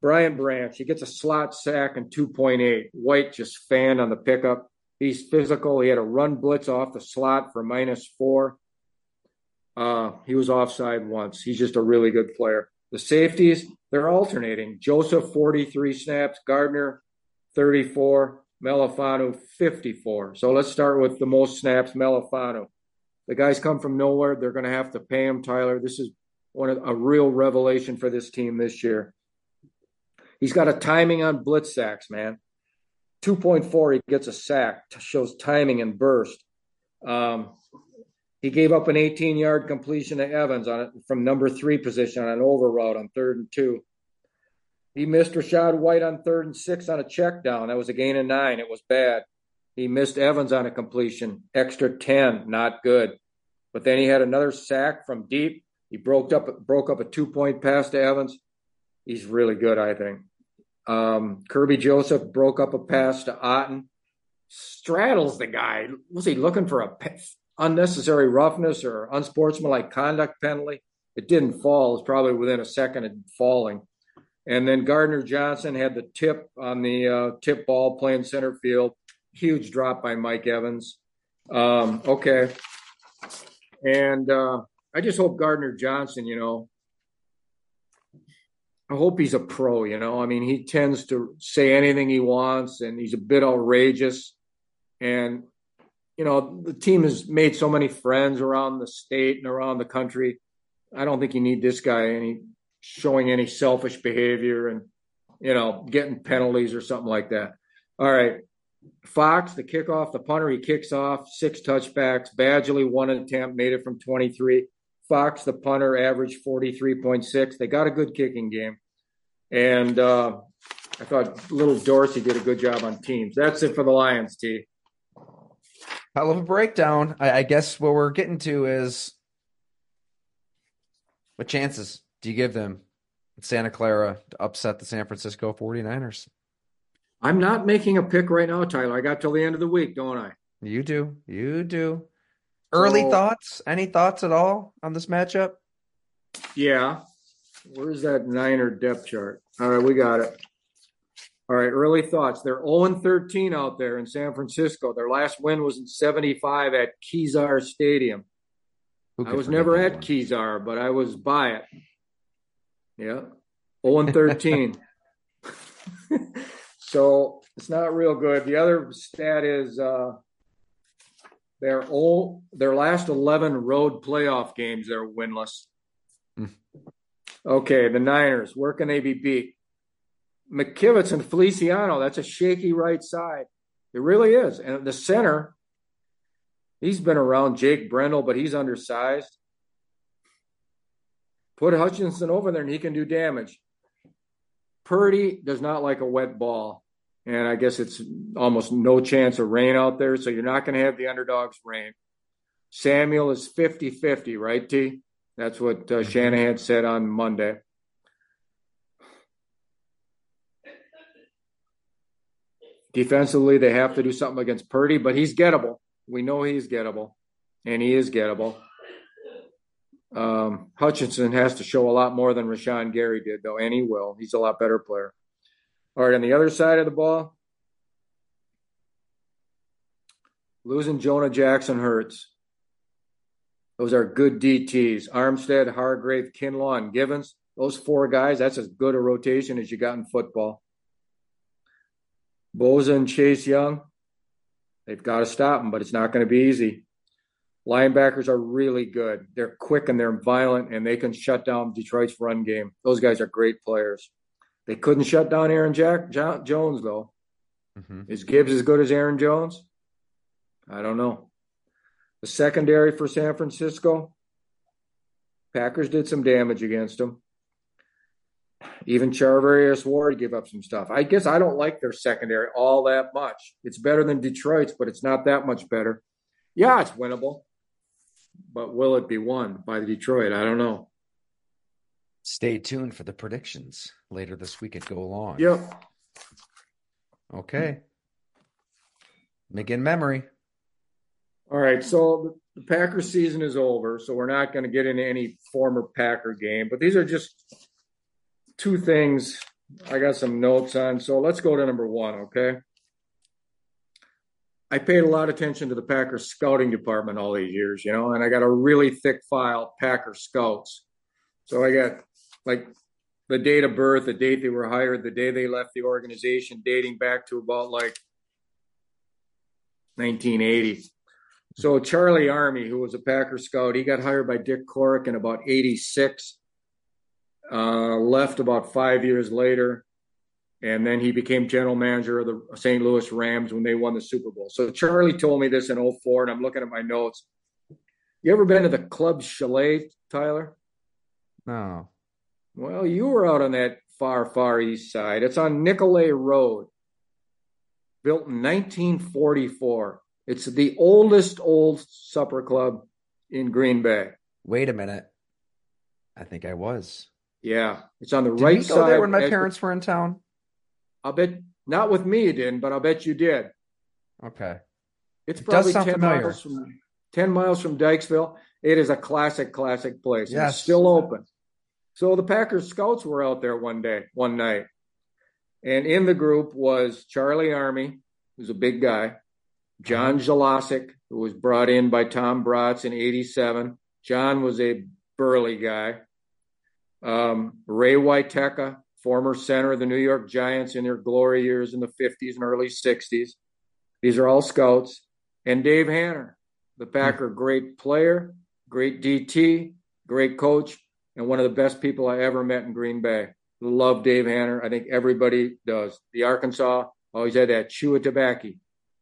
Brian Branch, he gets a slot sack and 2.8. White just fanned on the pickup. He's physical. He had a run blitz off the slot for minus four. Uh, he was offside once. He's just a really good player. The safeties, they're alternating. Joseph, 43 snaps, Gardner, 34, Melifonwu, 54. So let's start with the most snaps, Melifonwu. The guys come from nowhere. They're going to have to pay him, Tyler. This is one of a real revelation for this team this year. He's got a timing on blitz sacks, man. 2.4, he gets a sack, shows timing and burst. Um, he gave up an 18 yard completion to Evans on it from number three position on an over route on third and two. He missed Rachaad White on third and six on a check down. That was a gain of nine. It was bad. He missed Evans on a completion, extra 10, not good. But then he had another sack from deep. He broke up broke up a two point pass to Evans. He's really good, I think. Um, Kerby Joseph broke up a pass to Otton. Straddles the guy. Was he looking for a unnecessary roughness or unsportsmanlike conduct penalty? It didn't fall. It was probably within a second of falling. And then Gardner Johnson had the tip on the uh, tip ball playing center field. Huge drop by Mike Evans. Um, okay. And uh, I just hope Gardner Johnson, you know, I hope he's a pro, you know. I mean, he tends to say anything he wants and he's a bit outrageous. And, you know, the team has made so many friends around the state and around the country. I don't think you need this guy any showing any selfish behavior and, you know, getting penalties or something like that. All right. Fox, the kickoff, the punter, he kicks off, six touchbacks. Badgley, one attempt, made it from 23. Fox, the punter, averaged 43.6. They got a good kicking game. And uh, I thought little Dorsey did a good job on teams. That's it for the Lions, T. Hell of a breakdown. I, I guess what we're getting to is what chances do you give them Santa Clara to upset the San Francisco 49ers? I'm not making a pick right now, Tyler. I got till the end of the week, don't I? You do. You do. Early so, thoughts? Any thoughts at all on this matchup? Yeah. Where's that Niner depth chart? All right, we got it. All right, early thoughts. They're 0 13 out there in San Francisco. Their last win was in 75 at Kezar Stadium. I was never at one? Kezar, but I was by it. Yeah. 0 13. *laughs* so it's not real good. The other stat is uh, their all their last eleven road playoff games they're winless. Mm. Okay, the Niners. Where can they be beat? McKivitz and Feliciano. That's a shaky right side. It really is. And the center, he's been around Jake Brendel, but he's undersized. Put Hutchinson over there and he can do damage. Purdy does not like a wet ball and I guess it's almost no chance of rain out there, so you're not going to have the underdogs rain. Samuel is 50 50, right, T? That's what uh, mm-hmm. Shanahan said on Monday. Defensively, they have to do something against Purdy, but he's gettable. We know he's gettable, and he is gettable. Um, Hutchinson has to show a lot more than Rashan Gary did, though, and he will. He's a lot better player. All right, on the other side of the ball, losing Jonah Jackson hurts. Those are good DTs. Armstead, Hargrave, Kinlaw, and Givens. Those four guys, that's as good a rotation as you got in football. Bosa and Chase Young, they've got to stop them, but it's not going to be easy. Linebackers are really good. They're quick and they're violent, and they can shut down Detroit's run game. Those guys are great players. They couldn't shut down Aaron Jack Jones though. Mm-hmm. Is Gibbs as good as Aaron Jones? I don't know. The secondary for San Francisco, Packers did some damage against them. Even Charvarius Ward gave up some stuff. I guess I don't like their secondary all that much. It's better than Detroit's, but it's not that much better. Yeah, it's winnable, but will it be won by Detroit? I don't know. Stay tuned for the predictions later this week at Go Long. Yep. Okay. Making memory. All right. So the Packer season is over. So we're not going to get into any former Packer game, but these are just two things I got some notes on. So let's go to number one. Okay. I paid a lot of attention to the Packers scouting department all these years, you know, and I got a really thick file, Packer scouts. So I got like the date of birth, the date they were hired, the day they left the organization, dating back to about like 1980. So Charlie Armey, who was a Packer scout, he got hired by Dick Corrick in about 86, uh, left about five years later, and then he became general manager of the St. Louis Rams when they won the Super Bowl. So Charlie told me this in 04, and I'm looking at my notes. You ever been to the Club Chalet, Tyler? No. Well, you were out on that far, far east side. It's on Nicolay Road, built in 1944. It's the oldest old supper club in Green Bay. Wait a minute. I think I was. Yeah, it's on the Did right we go side. there when my parents were in town? I'll bet not with me you didn't, but I'll bet you did. Okay. It's It probably ten familiar. miles from ten miles from Dyckesville. It is a classic, classic place. Yes. It's still open. So the Packers scouts were out there one day, one night, and in the group was Charlie Armey, who's a big guy, John Jelacic, who was brought in by Tom Braatz in '87. John was a burly guy. Um, Ray Wietecha, former center of the New York Giants in their glory years in the 50s and early 60s. These are all scouts. And Dave Hanner, the Packer, great player, great DT, great coach, and one of the best people I ever met in Green Bay. Love Dave Hanner. I think everybody does. The Arkansas always had that chew of tobacco.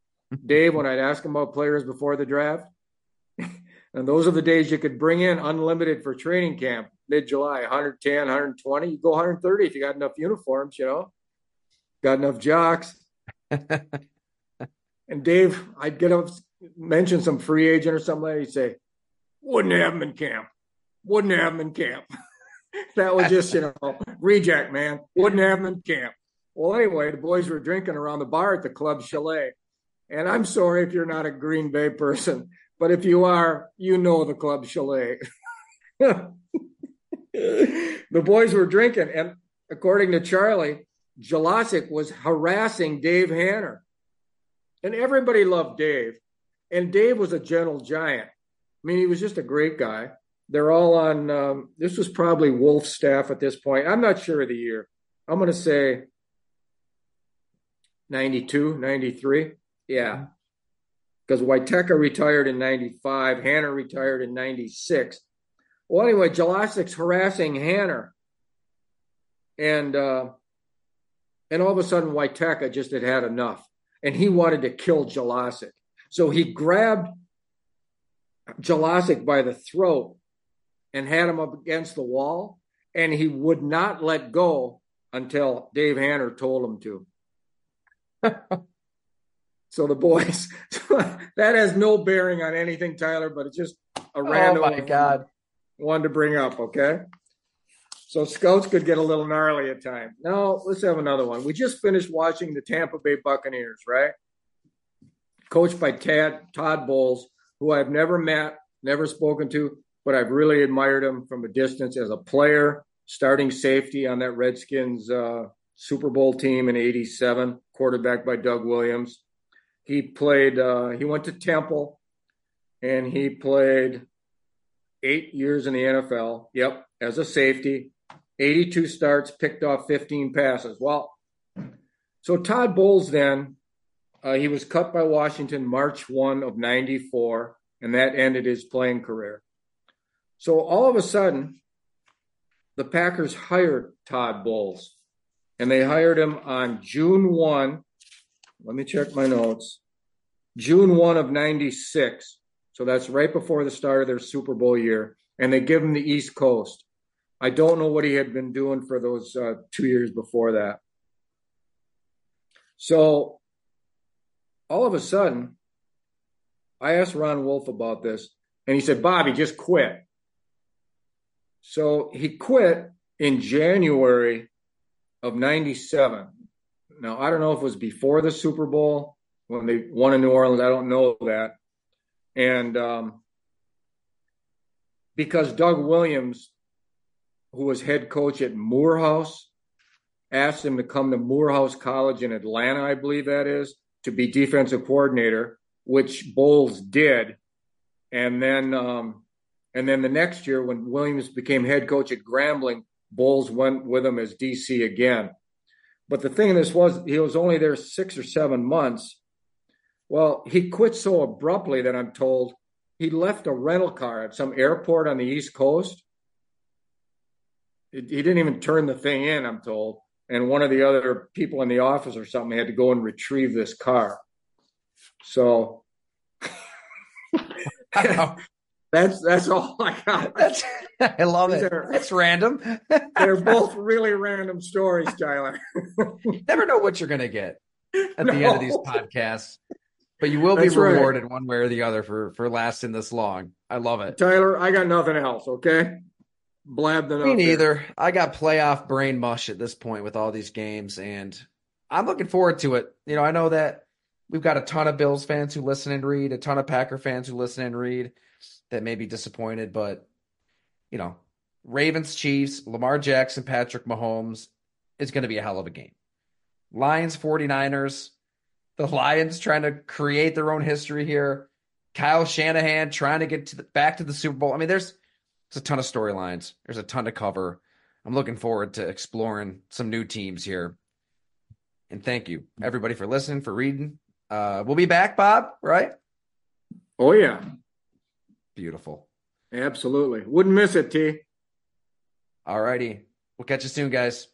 *laughs* Dave, when I'd ask him about players before the draft, *laughs* and those are the days you could bring in unlimited for training camp, mid July, 110, 120. You go 130 if you got enough uniforms, you know, got enough jocks. *laughs* And Dave, I'd get up, mention some free agent or something like. He'd say, wouldn't have him in camp. Wouldn't have him in camp. *laughs* that was just, you know, reject, man. Wouldn't have him in camp. Well, anyway, the boys were drinking around the bar at the Club Chalet. And I'm sorry if you're not a Green Bay person, but if you are, you know the Club Chalet. *laughs* the boys were drinking, and according to Charlie, Jelacic was harassing Dave Hanner. And everybody loved Dave. And Dave was a gentle giant. I mean, he was just a great guy. They're all on, um, this was probably Wolf's staff at this point. I'm not sure of the year. I'm going to say 92, 93. Yeah. Because Wietecha retired in 95, Hanner retired in 96. Well, anyway, Jelacic's harassing Hanner. And, uh, and all of a sudden, Wietecha just had had enough and he wanted to kill Jelacic. So he grabbed Jelacic by the throat and had him up against the wall, and he would not let go until Dave Hanner told him to. *laughs* so the boys, *laughs* that has no bearing on anything, Tyler, but it's just a oh, random oh my God. one to bring up, okay? So scouts could get a little gnarly at times. Now let's have another one. We just finished watching the Tampa Bay Buccaneers, right? Coached by Tad, Todd Bowles, who I've never met, never spoken to, but I've really admired him from a distance as a player, starting safety on that Redskins uh, Super Bowl team in '87, quarterback by Doug Williams. He played. Uh, he went to Temple, and he played eight years in the NFL. Yep, as a safety. 82 starts, picked off 15 passes. Well, so Todd Bowles then, uh, he was cut by Washington March 1 of 94, and that ended his playing career. So all of a sudden, the Packers hired Todd Bowles, and they hired him on June 1. Let me check my notes. June 1 of 96. So that's right before the start of their Super Bowl year. And they give him the East Coast. I don't know what he had been doing for those uh, two years before that. So all of a sudden, I asked Ron Wolf about this, and he said, Bobby, just quit. So he quit in January of 97. Now, I don't know if it was before the Super Bowl when they won in New Orleans. I don't know that. And um, because Doug Williams, who was head coach at Morehouse, asked him to come to Morehouse College in Atlanta, I believe that is, to be defensive coordinator, which Bowles did. And then, um, and then the next year, when Williams became head coach at Grambling, Bowles went with him as DC again. But the thing this was, he was only there six or seven months. Well, he quit so abruptly that I'm told he left a rental car at some airport on the East Coast. He didn't even turn the thing in, I'm told. And one of the other people in the office or something had to go and retrieve this car. So *laughs* *laughs* that's that's all I got. *laughs* That's, I love These it. Are, it's random. *laughs* they're both really random stories, Tyler. *laughs* Never know what you're going to get at no. the end of these podcasts, but you will be that's rewarded right. one way or the other for for lasting this long. I love it, Tyler. I got nothing else. Okay, blabbed it. Me neither. There. I got playoff brain mush at this point with all these games, and I'm looking forward to it. You know, I know that we've got a ton of Bills fans who listen and read, a ton of Packer fans who listen and read that may be disappointed, but you know, Ravens, Chiefs, Lamar Jackson, Patrick Mahomes is going to be a hell of a game. Lions, 49ers, the Lions trying to create their own history here. Kyle Shanahan trying to get to the, back to the Super Bowl. I mean, there's, there's a ton of storylines. There's a ton to cover. I'm looking forward to exploring some new teams here. And thank you, everybody, for listening, for reading. Uh, we'll be back, Bob, right? Oh, yeah. Beautiful. Absolutely. Wouldn't miss it, T. All righty. We'll catch you soon, guys.